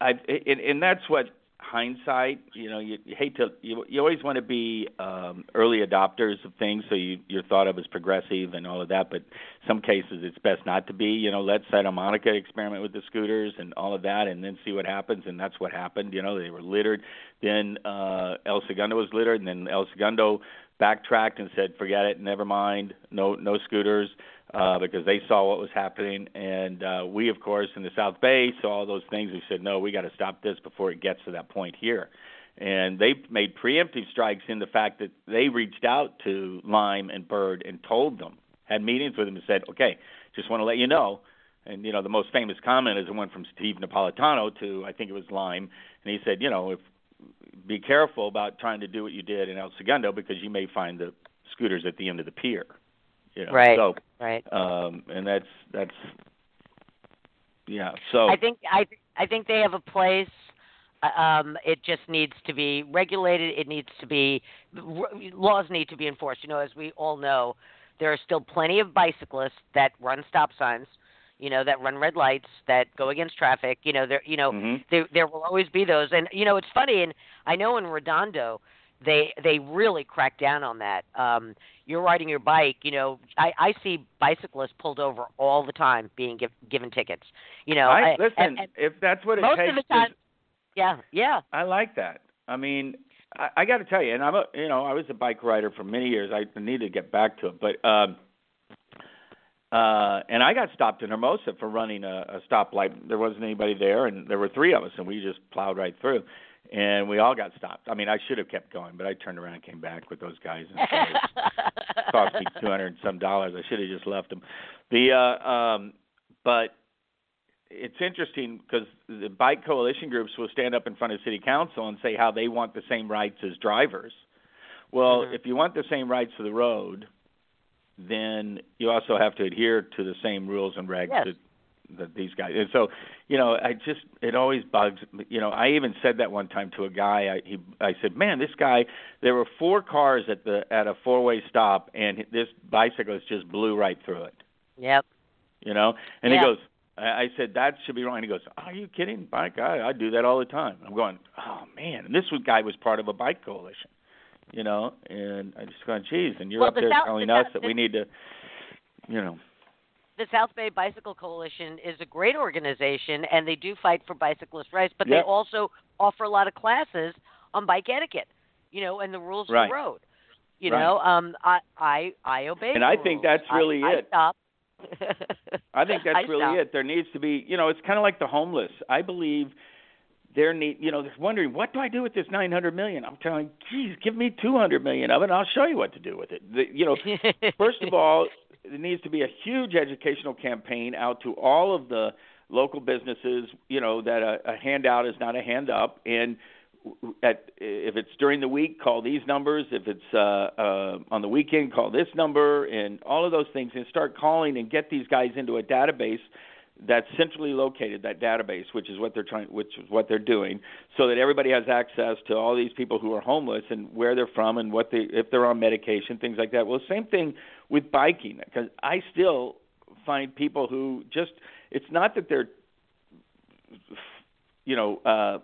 I and, and that's what hindsight. You know, you, you hate to. You, you always want to be um, early adopters of things, so you, you're thought of as progressive and all of that. But some cases, it's best not to be. You know, let Santa Monica experiment with the scooters and all of that, and then see what happens. And that's what happened. You know, they were littered. Then uh, El Segundo was littered, and then El Segundo backtracked and said, "Forget it, never mind, no no scooters," uh, because they saw what was happening. And uh, we, of course, in the South Bay saw all those things. We said, "No, we got to stop this before it gets to that point here." And they made preemptive strikes in the fact that they reached out to Lime and Bird and told them, had meetings with them, and said, "Okay, just want to let you know." And you know, the most famous comment is the one from Steve Napolitano to I think it was Lime, and he said, "You know, if be careful about trying to do what you did in El Segundo because you may find the scooters at the end of the pier. You know? Right. So, Right. um, and that's that's yeah. So I think I I think they have a place. Uh, Um, it just needs to be regulated. It needs to be laws need to be enforced. You know, as we all know, there are still plenty of bicyclists that run stop signs. You know, that run red lights, that go against traffic. You know, there. You know, mhm. there there will always be those. And you know, it's funny, and I know in Redondo, they they really crack down on that. Um, you're riding your bike, you know, I I see bicyclists pulled over all the time being give, given tickets. You know, I, I, listen, and, and if that's what it most takes, of the time, yeah, yeah, I like that. I mean, I, I got to tell you, and I'm a, you know, I was a bike rider for many years. I need to get back to it, but um, uh, and I got stopped in Hermosa for running a, a stoplight. There wasn't anybody there, and there were three of us, and we just plowed right through. and we all got stopped. I mean, I should have kept going, but I turned around and came back with those guys, and it cost me two hundred and some dollars. I should have just left them. The uh, um, but it's interesting because the bike coalition groups will stand up in front of city council and say how they want the same rights as drivers. Well, Mhm. if you want the same rights for the road, then you also have to adhere to the same rules and regs Yes. that that these guys. And so, you know, I just it always bugs. You know, I even said that one time to a guy. I he I said, man, this guy. There were four cars at the at a four way stop, and this bicyclist just blew right through it Yep. you know. And Yeah. he goes, I I said that should be wrong. And he goes, Are you kidding? Bike, I I do that all the time. I'm going, oh man. And this guy was part of a bike coalition, you know. And I just going, geez. And you're Well, up the there South- telling the us that we need to, you know. the South Bay Bicycle Coalition is a great organization, and they do fight for bicyclist rights, but Yep. they also offer a lot of classes on bike etiquette, you know, and the rules Right. of the road. You Right. know, um, I I I obey. And I think that's really I, it. I stop. I think that's I really it. There needs to be, you know, it's kind of like the homeless. I believe there need, you know, they're wondering what do I do with this 900 million? I'm telling, geez, give me 200 million of it, and I'll show you what to do with it. The, you know, First of all, there needs to be a huge educational campaign out to all of the local businesses. You know that a, a handout is not a hand up, and at if it's during the week, call these numbers. If it's uh, uh, on the weekend, call this number, and all of those things, and start calling and get these guys into a database that's centrally located that database which is what they're trying which is what they're doing so that everybody has access to all these people who are homeless and where they're from and what they if they're on medication things like that well same thing with biking because i still find people who just it's not that they're you know uh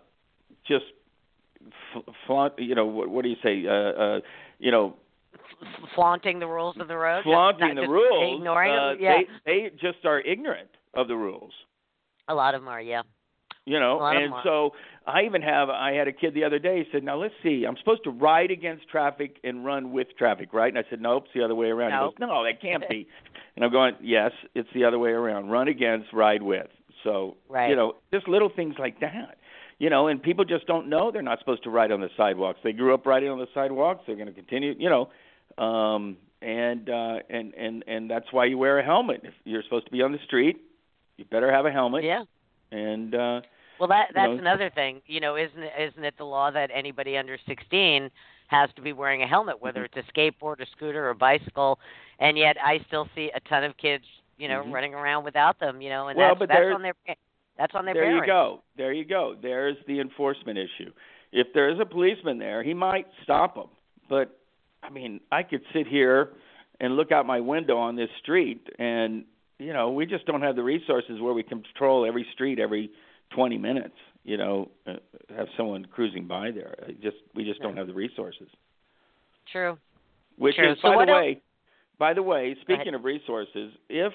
just flaunt you know what, what do you say uh uh you know flaunting the rules of the road. flaunting the just rules ignoring uh, them. Yeah, they they just are ignorant of the rules a lot of them are. Yeah. you know A lot of and so i even have i had a kid the other day he said now let's see i'm supposed to ride against traffic and run with traffic right and i said nope it's the other way around Nope. he goes no that can't be and i'm going yes it's the other way around run against ride with so Right. you know just little things like that you know and people just don't know they're not supposed to ride on the sidewalks they grew up riding on the sidewalks they're going to continue you know um and uh and and and that's why you wear a helmet if you're supposed to be on the street you better have a helmet Yeah. and uh Well, that you that's know. another thing. You know, isn't it, isn't it the law that anybody under 16 has to be wearing a helmet, whether Mm-hmm. it's a skateboard, a scooter, or a bicycle? And yet, I still see a ton of kids, you know, Mhm. running around without them. You know, and Well, that's but that's there- on their that's on their there parents. you go. There you go. There's the enforcement issue. If there's a policeman there, he might stop them. But I mean, I could sit here and look out my window on this street, and you know, we just don't have the resources where we control every street every 20 minutes. You know, uh, have someone cruising by there. I just we just don't have the resources. True. Which True. is, So by the else- way, by the way, speaking of resources, if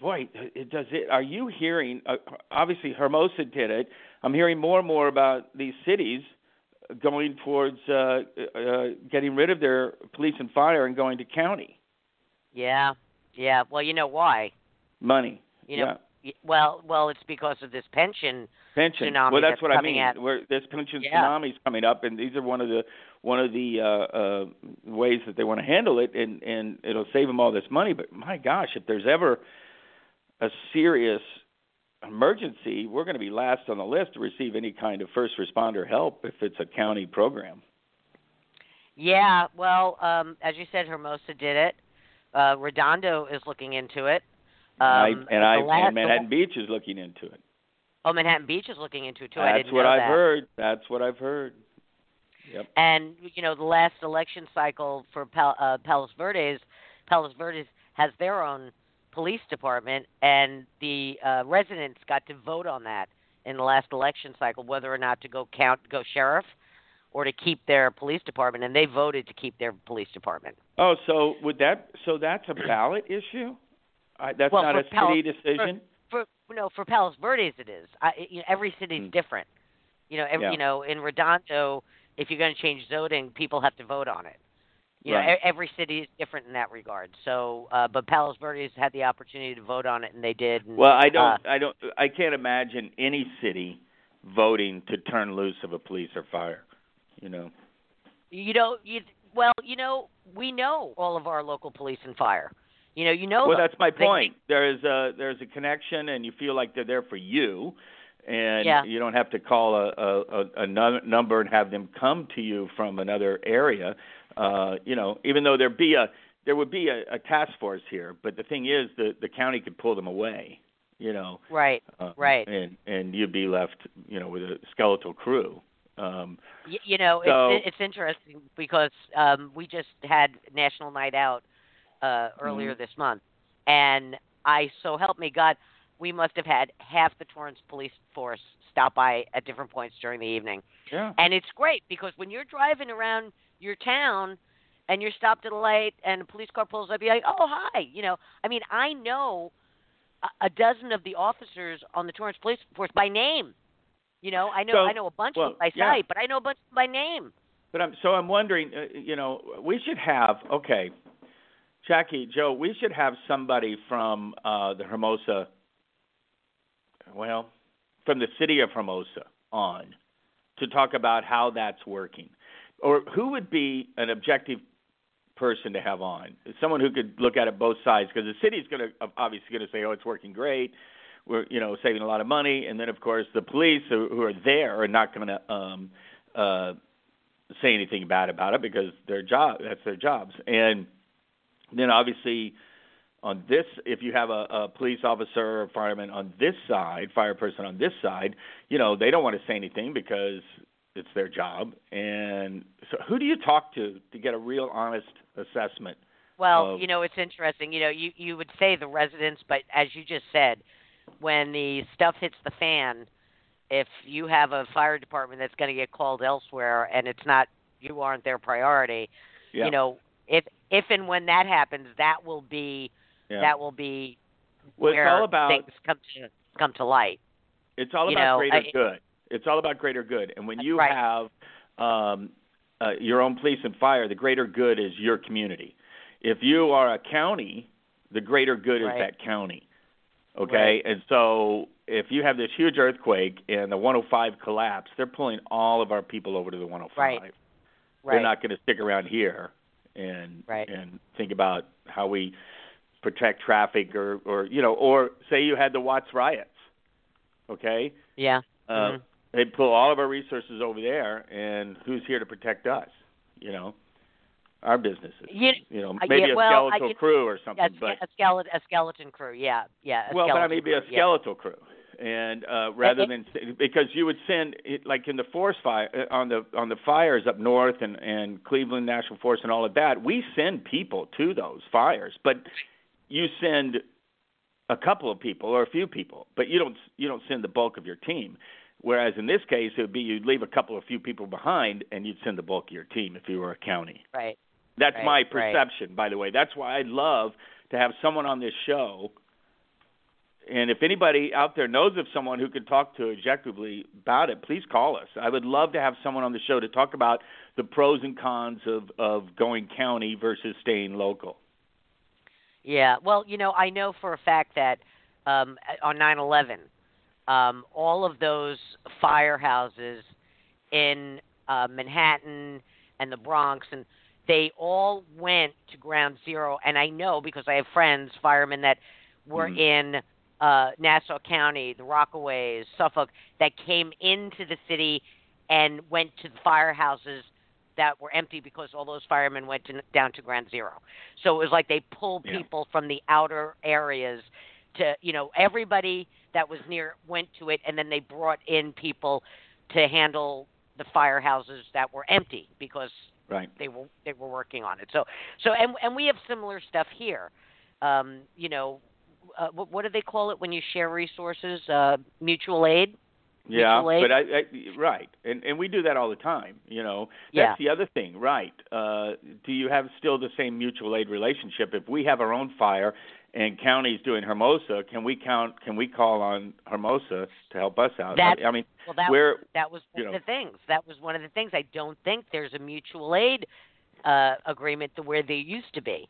boy, it does it. Are you hearing? Uh, obviously, Hermosa did it. I'm hearing more and more about these cities going towards uh, uh, getting rid of their police and fire and going to county Yeah. Yeah. Well, you know why? money. You know. yeah. Well, well, it's because of this pension. pension. tsunami well, that's that's what I mean. at- Where this pension Yeah. tsunami's coming up, and these are one of the one of the uh, uh, ways that they want to handle it, and and it'll save them all this money. But my gosh, if there's ever a serious emergency, we're going to be last on the list to receive any kind of first responder help if it's a county program. Yeah. Well, um, as you said, Hermosa did it. Uh, Redondo is looking into it. Um, I, and I last- and Manhattan Beach is looking into it. Oh, Manhattan Beach is looking into it too. I That's what I've that. heard. That's what I've heard. Yep. And you know, the last election cycle for Pal- uh, Palos Verdes, Palos Verdes has their own police department, and the uh, residents got to vote on that in the last election cycle, whether or not to go count, go sheriff, or to keep their police department, and they voted to keep their police department. Oh, so would that? So that's a ballot issue? I, that's Well, not for a city decision. For no, for Palos Verdes it is. I, you know, every city's Hmm. different. You know, every, Yeah. you know, in Redondo, if you're going to change zoning, people have to vote on it. You know, Right. e- every city is different in that regard. So, uh, but Palos Verdes had the opportunity to vote on it, and they did. And, Well, I don't, uh, I don't, I can't imagine any city voting to turn loose of a police or fire. You know. You know, you well, you know, we know all of our local police and fire. You know, you know. Well, them. that's my They- point. There is a there's a connection, and you feel like they're there for you, and Yeah. you don't have to call a, a, a, a number and have them come to you from another area. Uh, you know, even though there be a there would be a, a task force here, but the thing is, the the county could pull them away. You know, Right. uh, Right. and and you'd be left, you know, with a skeletal crew. Um, Y- you know, So- it's it's interesting because um, we just had National Night Out uh, earlier Mhm. this month, and I so help me God, we must have had half the Torrance police force stop by at different points during the evening, yeah. and it's great because when you're driving around your town and you're stopped at a light and a police car pulls up, you're like, oh hi, you know. I mean, I know a dozen of the officers on the Torrance police force by name. You know, I know So- I know a bunch well, of by yeah. sight, but I know a bunch by name. But I'm so I'm wondering, uh, you know, we should have okay, Jackie, Joe, we should have somebody from uh, the Hermosa, well, from the city of Hermosa on to talk about how that's working, or who would be an objective person to have on, someone who could look at it both sides, because the city's going to obviously going to say, oh, it's working great. We're you know saving a lot of money, and then of course the police who, who are there are not going to um, uh, say anything bad about it because their job that's their jobs. And then obviously on this if you have a, a police officer or fireman on this side fire person on this side you know they don't want to say anything because it's their job. And so who do you talk to to get a real honest assessment Well, of- you know, it's interesting. You know, you you would say the residents, but as you just said, when the stuff hits the fan, if you have a fire department that's going to get called elsewhere and it's not you aren't their priority, yeah you know, if if and when that happens, that will be yeah. that will be well, where all about things come to come to light. It's all You about know, greater I- good. It's all about greater good. And when you Right. have um, uh, your own police and fire, the greater good is your community. If you are a county, the greater good Right. is that county. Okay? And so if you have this huge earthquake and the 105 collapse, they're pulling all of our people over to the 105. Right. They're Right. not going to stick around here and Right. and think about how we protect traffic or or you know or say you had the Watts riots. Okay? yeah. uh, Mhm. they pull all of our resources over there, and who's here to protect us? You know, our businesses. You, You know, maybe yeah, a well, I skeletal get- crew or a, something. ske- but a skeleton a skeleton crew. Yeah. Yeah. A well, but I mean, be a crew, yeah. skeletal crew, and uh, rather it- than because you would send like in the forest fire uh, on the on the fires up north and and Cleveland National Forest and all of that, we send people to those fires, but you send a couple of people or a few people, but you don't you don't send the bulk of your team. Whereas in this case, it would be you'd leave a couple of few people behind, and you'd send the bulk of your team if you were a county. Right. That's Right, my right. perception, by the way. That's why I'd love to have someone on this show. And if anybody out there knows of someone who could talk to objectively about it, please call us. I would love to have someone on the show to talk about the pros and cons of of going county versus staying local. Yeah. Well, you know, I know for a fact that um, on 9/11, um, all of those firehouses in uh, Manhattan and the Bronx, and they all went to Ground Zero. And I know because I have friends, firemen that were Mhm. in uh, Nassau County, the Rockaways, Suffolk, that came into the city and went to the firehouses that were empty because all those firemen went to, down to Ground Zero. So it was like they pulled Yeah. people from the outer areas to, you know, everybody that was near went to it, and then they brought in people to handle the firehouses that were empty because Right. they were they were working on it. So so and and we have similar stuff here. Um, you know, uh, what, what do they call it when you share resources? Uh, mutual aid. Yeah, Mutual aid? but I, I right, and and we do that all the time. You know, Yeah. that's the other thing, right? Uh, do you have still the same mutual aid relationship? If we have our own fire and counties doing Hermosa, can we count? Can we call on Hermosa to help us out? That- I mean, Well, that we're that was one of know- the things. That was one of the things. I don't think there's a mutual aid uh, agreement to where there used to be.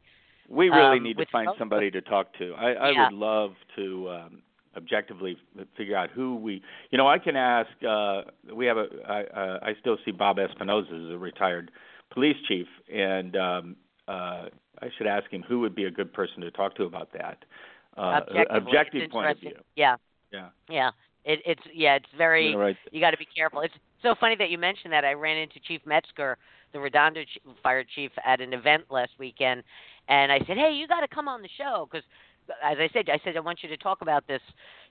we really um, need to find Hermosa- somebody to talk to. I, I Yeah. would love to. Um, objectively figure out who we. You know, I can ask. Uh, we have a. I, uh, I still see Bob Espinosa as a retired police chief, and um, uh, I should ask him who would be a good person to talk to about that. Uh, objective point of view. Yeah. Yeah. Yeah. It, it's yeah, it's very. Right. You got to be careful. It's so funny that you mentioned that. I ran into Chief Metzger, the Redondo fire chief, at an event last weekend, and I said, "Hey, you got to come on the show because, as I said, I said I want you to talk about this,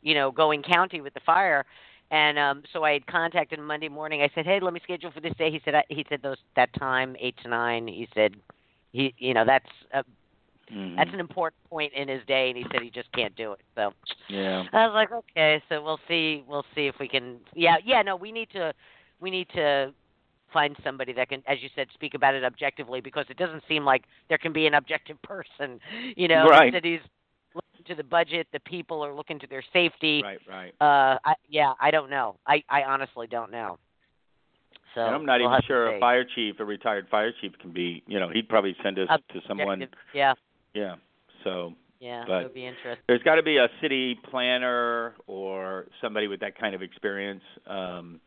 you know, going county with the fire." And um, so I had contacted him Monday morning. I said, "Hey, let me schedule for this day." He said, I, "He said those that time, eight to nine. He said, he, you know, that's a, Mm-hmm. that's an important point in his day, and he said he just can't do it. So Yeah. I was like, okay, so we'll see. We'll see if we can. Yeah, yeah. No, we need to. We need to find somebody that can, as you said, speak about it objectively because it doesn't seem like there can be an objective person. You know, Right. that he's looking to the budget, the people are looking to their safety. Right. Right. Uh, I, yeah, I don't know. I, I honestly don't know. So and I'm not we'll even sure a fire chief, a retired fire chief, can be. You know, he'd probably send us to someone. Yeah, Yeah. So yeah, But- it would be interesting. there's got to be a city planner or somebody with that kind of experience um,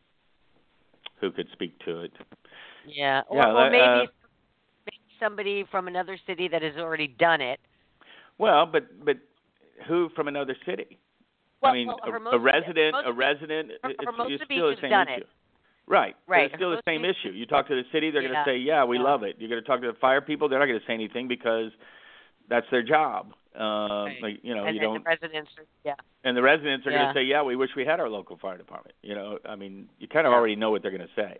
who could speak to it. Yeah, or, Yeah, or maybe uh, maybe somebody from another city that has already done it. Well, but but who from another city? Well, I mean, well, a, a resident, a resident. Her- it's, Hermosa it's Beach still the has same done issue. it. Right. Right. It's still the same issue. You talk to the city, they're going to say, "Yeah, we Yeah. love it." You're going to talk to the fire people, they're not going to say anything because that's their job. Um, Right. like you know, and, you and don't. the residents, are- yeah, and the residents are going to say, "Yeah, we wish we had our local fire department." You know, I mean, you kind of Yeah. already know what they're going to say.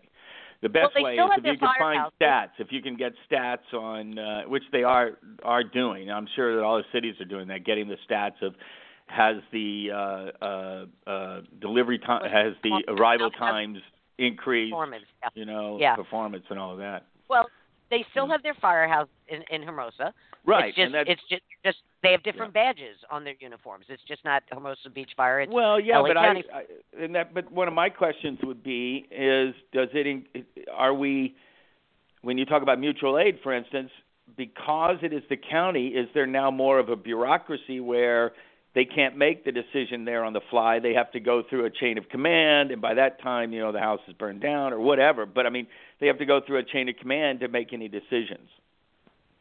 The best they way is if you can find stats. If you can get stats on uh, which they are are doing, I'm sure that all the cities are doing that, getting the stats of has the uh, uh, uh, delivery time, has the arrival times increased, performance. Yeah. you know, Yeah. performance and all of that. Well, they still Mm. have their firehouse in, in Hermosa. Right, It's just, it's just, just they have different badges on their uniforms. It's just not Hermosa Beach Fire. It's well, yeah, LA but County. I, I and that but one of my questions would be is does it in, are we when you talk about mutual aid for instance because it is the county is there now more of a bureaucracy where they can't make the decision there on the fly they have to go through a chain of command and by that time you know the house is burned down or whatever but i mean they have to go through a chain of command to make any decisions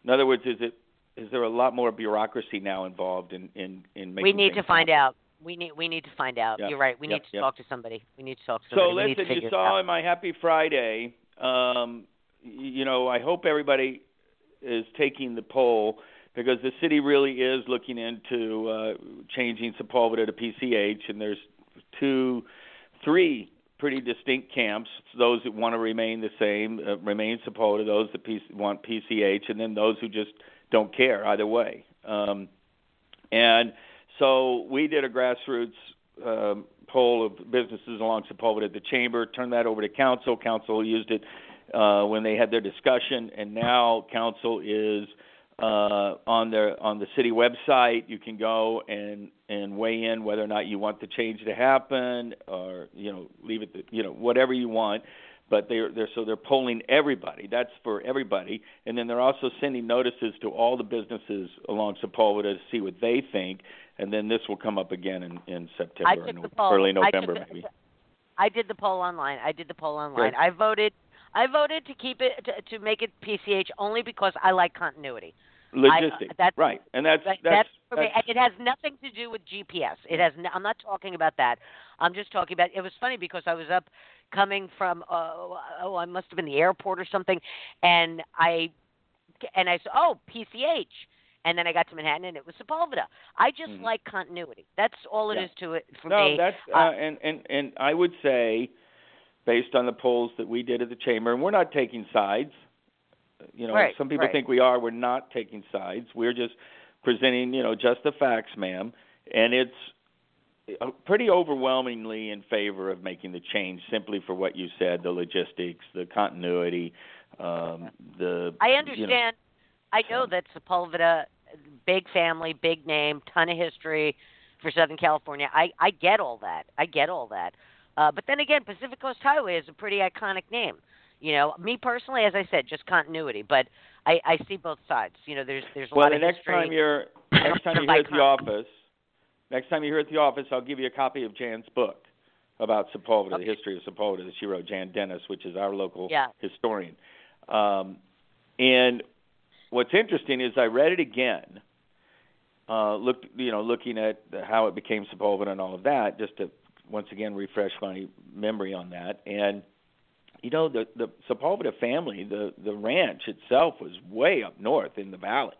in other words is it is there a lot more bureaucracy now involved in in in making we need to things find happen? out. We need we need to find out. Yep, You're right. We yep, need to yep. talk to somebody. We need to talk to So somebody. we need to listen, you saw in my Happy Friday. Um, you know, I hope everybody is taking the poll because the city really is looking into uh, changing Sepulveda to PCH, and there's two, three pretty distinct camps. Those that want to remain the same, uh, remain Sepulveda. Those that want PCH, and then those who just don't care either way. Um, and so we did a grassroots um, poll of businesses along Sepulveda at the chamber, turned that over to council. Council used it uh, when they had their discussion, and now council is uh, on their on the city website. You can go and and weigh in whether or not you want the change to happen, or you know leave it, to, you know whatever you want. But they're they're so they're polling everybody. That's for everybody, and then they're also sending notices to all the businesses along Sepulveda to see what they think, and then this will come up again in in September, I or took no- the poll. early I took November the- maybe. I did the poll online. I did the poll online. Good. I voted. I voted to keep it to, to make it PCH only because I like continuity. Logistic, that's- right? And that's That- that's, for me. that's And it has nothing to do with GPS. It has. No, I'm not talking about that. I'm just talking about. It was funny because I was up coming from. Uh, oh, I must have been the airport or something, and I and I said, oh, PCH. And then I got to Manhattan, and it was Sepulveda. I just Mhm. like continuity. That's all it is Yeah. to it for no, me. that's uh, Uh, and and and I would say, based on the polls that we did at the chamber, and we're not taking sides. You know, Right, some people right. think we are. We're not taking sides. We're just presenting, you know, just the facts, ma'am. And it's uh, pretty overwhelmingly in favor of making the change, simply for what you said: the logistics, the continuity, um, the. I you know, understand. I know that Sepulveda, big family, big name, ton of history for Southern California. I I get all that. I get all that. Uh, but then again, Pacific Coast Highway is a pretty iconic name. You know, me personally, as I said, just continuity. But I I see both sides. You know, there's there's a well, lot the of next time you're next time you're here at the office, next time you're here at the office, I'll give you a copy of Jan's book about Sepulveda, Okay. the history of Sepulveda that she wrote. Jan Dennis, which is our local Yeah. historian. Um, and what's interesting is I read it again. Uh, looked, you know, looking at how it became Sepulveda and all of that, just to once again refresh my memory on that. And you know, the the Sepulveda family, the the ranch itself was way up north in the valley.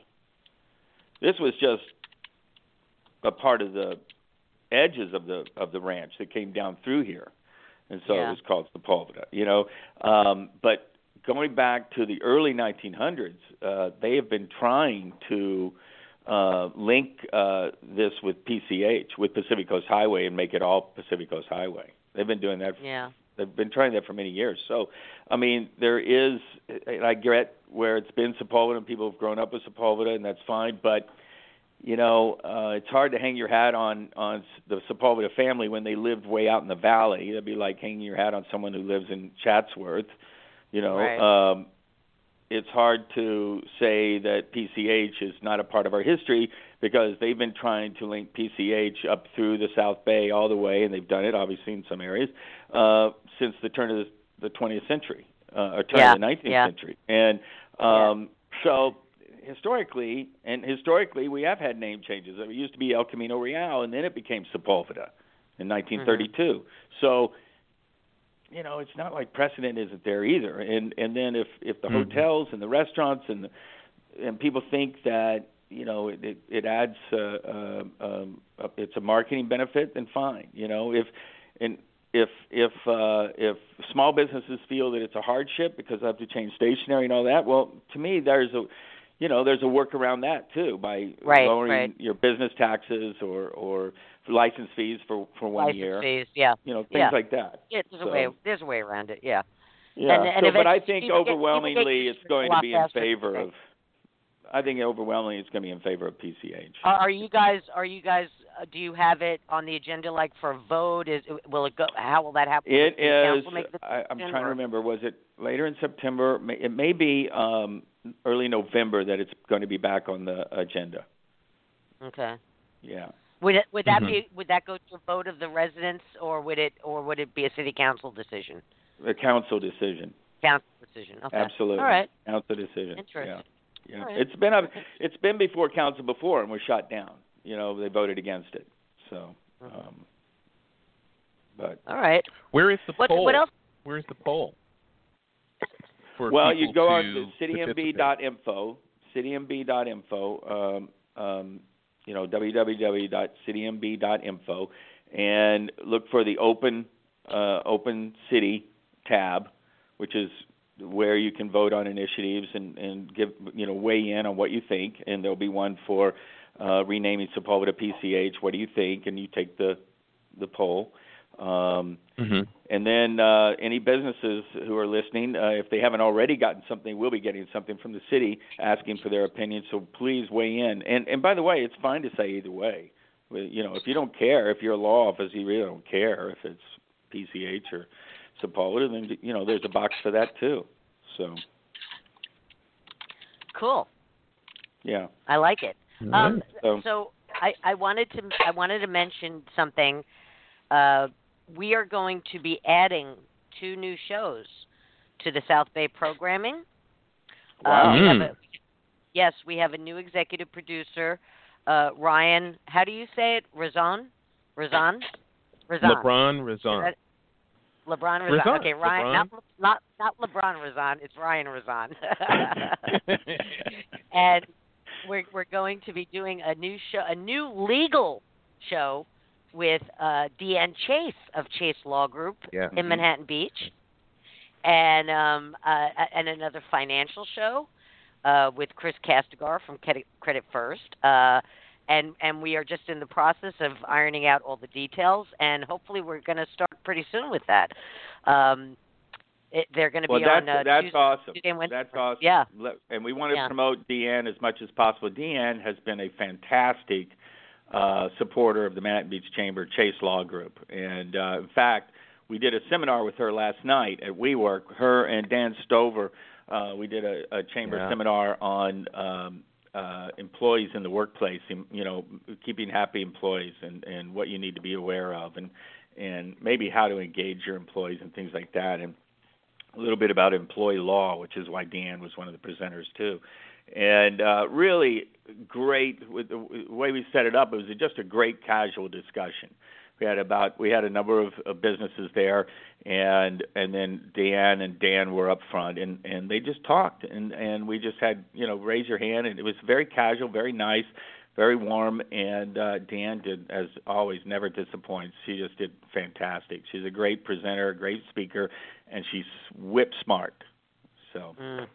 This was just a part of the edges of the of the ranch that came down through here, and so Yeah. it was called Sepulveda. You know, um, but going back to the early 1900s, uh, they have been trying to uh, link uh, this with PCH, with Pacific Coast Highway, and make it all Pacific Coast Highway. They've been doing that. Yeah. They've been trying that for many years. So, I mean, there is. and I get where it's been Sepulveda, and people have grown up with Sepulveda, and that's fine. But you know, uh, it's hard to hang your hat on on the Sepulveda family when they lived way out in the valley. It'd be like hanging your hat on someone who lives in Chatsworth. You know, Right. um, it's hard to say that PCH is not a part of our history because they've been trying to link PCH up through the South Bay all the way, and they've done it obviously in some areas uh, since the turn of the, the 20th century uh, or turn Yeah, of the 19th yeah. century. And um, so historically, and historically, we have had name changes. It used to be El Camino Real, and then it became Sepulveda in 1932. So, you know, it's not like precedent isn't there either. And and then if if the Mhm. hotels and the restaurants and the, and people think that you know it it, it adds uh, uh, um, uh, it's a marketing benefit, then fine. You know, if and if if uh, if small businesses feel that it's a hardship because they have to change stationery and all that, well, to me there's a you know there's a work around that too by Right, lowering right. your business taxes or or license fees for for one License year. fees. Yeah. You know things Yeah. like that. Yeah, there's So- a way. There's a way around it. Yeah. Yeah. And- and so, but I think people get- overwhelmingly it's to it a going to be in favor of. I think overwhelmingly it's going to be in favor of PCH. Are, are you guys? Are you guys? Uh, do you have it on the agenda, like for a vote? Is will it go? How will that happen? It Will is. council make the I, I'm trying to remember. Was it later in September? It may be um, early November that it's going to be back on the agenda. Okay. Yeah. Would it, would that Mhm. be would that go to a vote of the residents, or would it or would it be a city council decision? The council decision. Council decision. Okay. Absolutely. All right. Council decision. Interesting. Yeah. Yeah. All right. It's been a. It's been before council before and was shot down. You know they voted against it. So. Mhm. Um, but All right. Where is the What poll? what else? Where's the poll? For well, you go on to to participate? citymb.info, citymb.info, um, um, you know, www.citymb.info, and look for the open uh, open city tab, which is where you can vote on initiatives and, and give you know weigh in on what you think, and there'll be one for uh, renaming Sepulveda PCH. What do you think? And you take the the poll. Um, Mhm. and then uh, any businesses who are listening, uh, if they haven't already gotten something, will be getting something from the city asking for their opinion. So please weigh in. And and by the way, it's fine to say either way. You know, if you don't care, if you're a law office, you really don't care if it's PCH or Sepulveda, then you know there's a box for that too. So Cool. yeah. I like it. All Um. So so I, I wanted to I wanted to mention something. Uh, we are going to be adding two new shows to the South Bay programming. Wow. Uh, we Mm. a, yes, we have a new executive producer, uh, Ryan. How do you say it? Razan? Razan? Razan. LeBron Razan. LeBron Razan. Razan. Okay, Ryan. LeBron. Not not not LeBron Razan. It's Ryan Razan. and we're we're going to be doing a new show, a new legal show with uh, Deanne Chase of Chase Law Group yeah. in Mhm. Manhattan Beach, and um, uh, and another financial show uh, with Chris Castigar from Credit, Credit First. Uh, and and we are just in the process of ironing out all the details, and hopefully we're going to start pretty soon with that. Um, it, they're going to well, be that's on uh, that's Tuesday, awesome. Tuesday and Wednesday. That's awesome. Yeah. And we want to Yeah. promote Deanne as much as possible. Deanne has been a fantastic uh, supporter of the Manhattan Beach Chamber Chase Law Group. And uh, in fact, we did a seminar with her last night at WeWork. Her and Dan Stover, uh, we did a, a chamber Yeah. seminar on um, uh, employees in the workplace, you know, keeping happy employees and and what you need to be aware of, and and maybe how to engage your employees and things like that, and a little bit about employee law, which is why Dan was one of the presenters too, and uh, really great with the way we set it up. It was just a great casual discussion we had about we had a number of, of businesses there and and then Dan and Dan were up front and and they just talked and and we just had you know raise your hand and it was very casual very nice very warm and uh Dan did as always never disappoints. She just did fantastic. She's a great presenter a great speaker and she's whip smart so. Mm.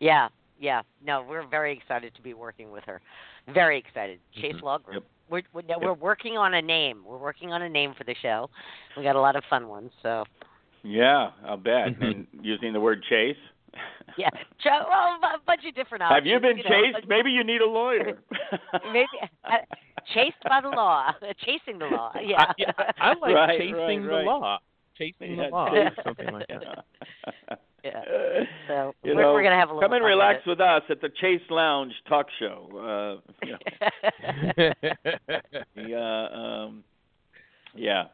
yeah yeah. No we're very excited to be working with her. Very excited. Chase mm-hmm. law group yep. We're we're, no, we're working on a name. We're working on a name for the show. We got a lot of fun ones. So. Yeah, I'll bet. Mm-hmm. and using the word chase. yeah, well, a bunch of different options. Have you been you chased? Know, Maybe you need a lawyer. Maybe uh, chased by the law, chasing the law. Yeah, I, yeah, I like right, chasing right, the law, chasing yeah, the law, chase. something like that. yeah. So you we're, know, we're gonna have a little come and relax with, us at the Chase Lounge talk show. Uh, you know. yeah, um, yeah.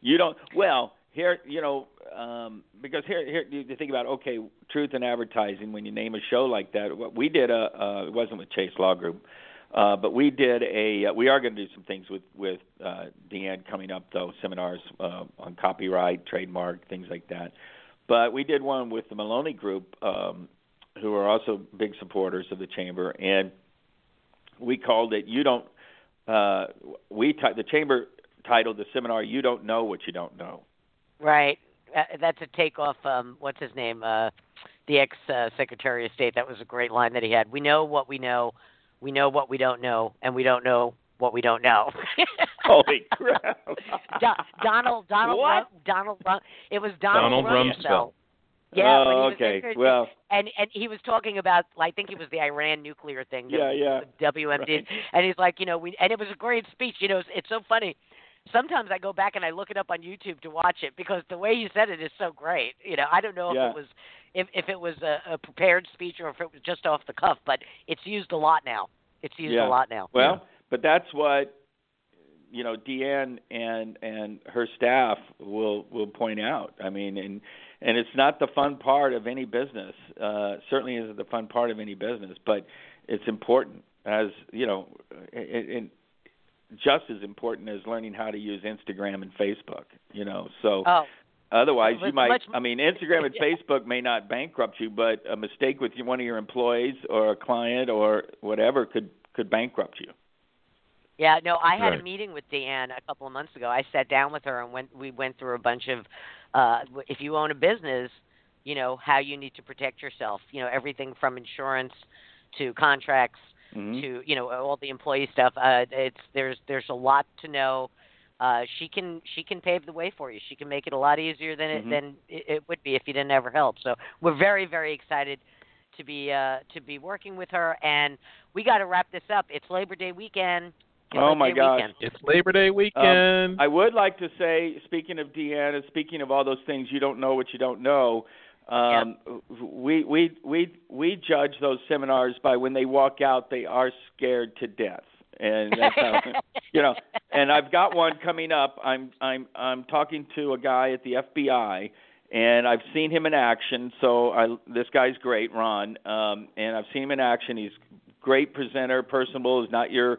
You don't. Well, here, you know, um, because here, here you think about okay, truth in advertising. When you name a show like that, what we did a, uh, it wasn't with Chase Law Group. Uh, but we did a. Uh, we are going to do some things with with uh, Deanne coming up though, seminars uh, on copyright, trademark, things like that. But we did one with the Maloney Group, um, who are also big supporters of the chamber, and we called it "You Don't." Uh, we t- the chamber titled the seminar "You Don't Know What You Don't Know." Right. Uh, that's a takeoff. Um, what's his name? Uh, the ex uh, Secretary of State. That was a great line that he had. We know what we know. We know what we don't know, and we don't know what we don't know. Holy crap! Do- Donald Donald What? Rum, Donald Rum, it was Donald, Donald Rumsfeld. Yeah, Oh, he okay. Secretary- Well- and and he was talking about I think it was the Iran nuclear thing. the- Yeah, yeah. the WMD, Right. and he's like, you know, we and it was a great speech. You know, it's, it's so funny. Sometimes I go back and I look it up on YouTube to watch it because the way he said it is so great. You know, I don't know if Yeah. it was if if it was a, a prepared speech or if it was just off the cuff, but it's used a lot now. It's used Yeah. a lot now. Well, but that's what you know Deanne and and her staff will will point out. I mean, and and it's not the fun part of any business. Uh, certainly isn't the fun part of any business, but it's important as you know, and, just as important as learning how to use Instagram and Facebook. You know, so. Oh, Otherwise, you might. much- I mean, Instagram and Yeah. Facebook may not bankrupt you, but a mistake with one of your employees or a client or whatever could could bankrupt you. Yeah, no, I had a meeting with Deanne a couple of months ago. I sat down with her and went we went through a bunch of uh if you own a business, you know, how you need to protect yourself, you know, everything from insurance to contracts Mhm. to, you know, all the employee stuff. Uh it's there's there's a lot to know. Uh she can she can pave the way for you. She can make it a lot easier than it Mhm. than it, it would be if you didn't ever help. So, we're very very excited to be uh to be working with her and we got to wrap this up. It's Labor Day weekend. It's Oh, my Day gosh. weekend. It's Labor Day weekend. I would like to say, speaking of Deanna, speaking of all those things you don't know what you don't know, um, we we we we judge those seminars by when they walk out, they are scared to death, and that's how you know. And I've got one coming up. I'm I'm I'm talking to a guy at the FBI, and I've seen him in action. So I this guy's great, Ron, um, and I've seen him in action. He's great presenter, personable. Is not your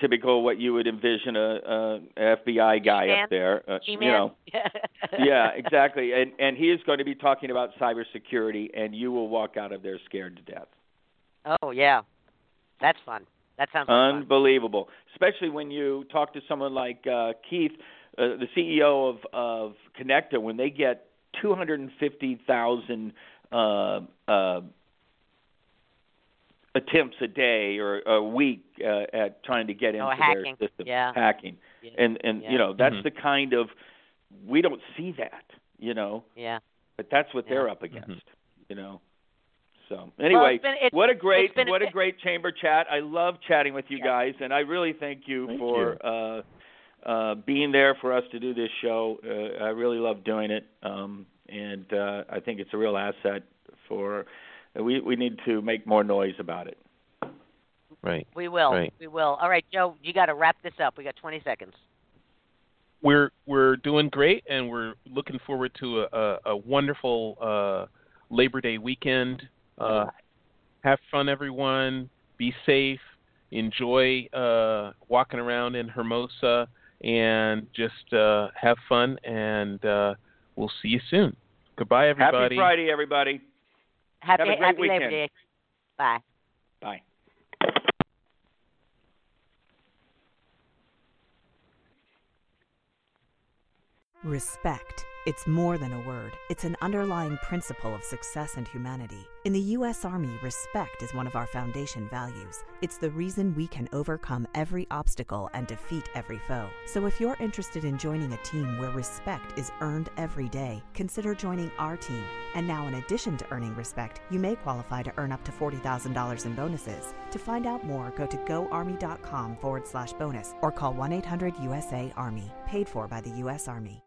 typical what you would envision a, a FBI guy G-man. up there. Uh, you know, yeah, exactly. And and he is going to be talking about cybersecurity, and you will walk out of there scared to death. Oh yeah, that's fun. That sounds like fun. Unbelievable, especially when you talk to someone like uh, Keith, uh, the CEO of of Connecta, when they get two hundred and fifty thousand. Uh, uh, attempts a day or a week uh, at trying to get into Oh, hacking. their system Yeah. hacking Yeah. and and Yeah. you know that's Mhm. the kind of we don't see that you know Yeah. but that's what they're up against Mhm. you know so Well, anyway it's been- it's- what a great it's been a what a bit- great chamber chat i love chatting with you Yeah. guys and i really thank you Thank for you. uh uh being there for us to do this show uh, i really love doing it um and uh i think it's a real asset for we we need to make more noise about it Right. We will. Right. We will. All right, Joe, you got to wrap this up. We got 20 seconds. We're we're doing great, and we're looking forward to a, a, a wonderful uh, Labor Day weekend. Uh, have fun, everyone. Be safe. Enjoy uh, walking around in Hermosa, and just uh, have fun. And uh, we'll see you soon. Goodbye, everybody. Happy Friday, everybody. Happy, Have a great happy Labor weekend. Day. Bye. Bye. Respect. It's more than a word, it's an underlying principle of success and humanity. In the U.S. Army, respect is one of our foundation values. It's the reason we can overcome every obstacle and defeat every foe. So if you're interested in joining a team where respect is earned every day, consider joining our team. And now, in addition to earning respect, you may qualify to earn up to $40,000 in bonuses. To find out more, go to goarmy.com forward slash bonus or call 1 800 USA Army, paid for by the U.S. Army.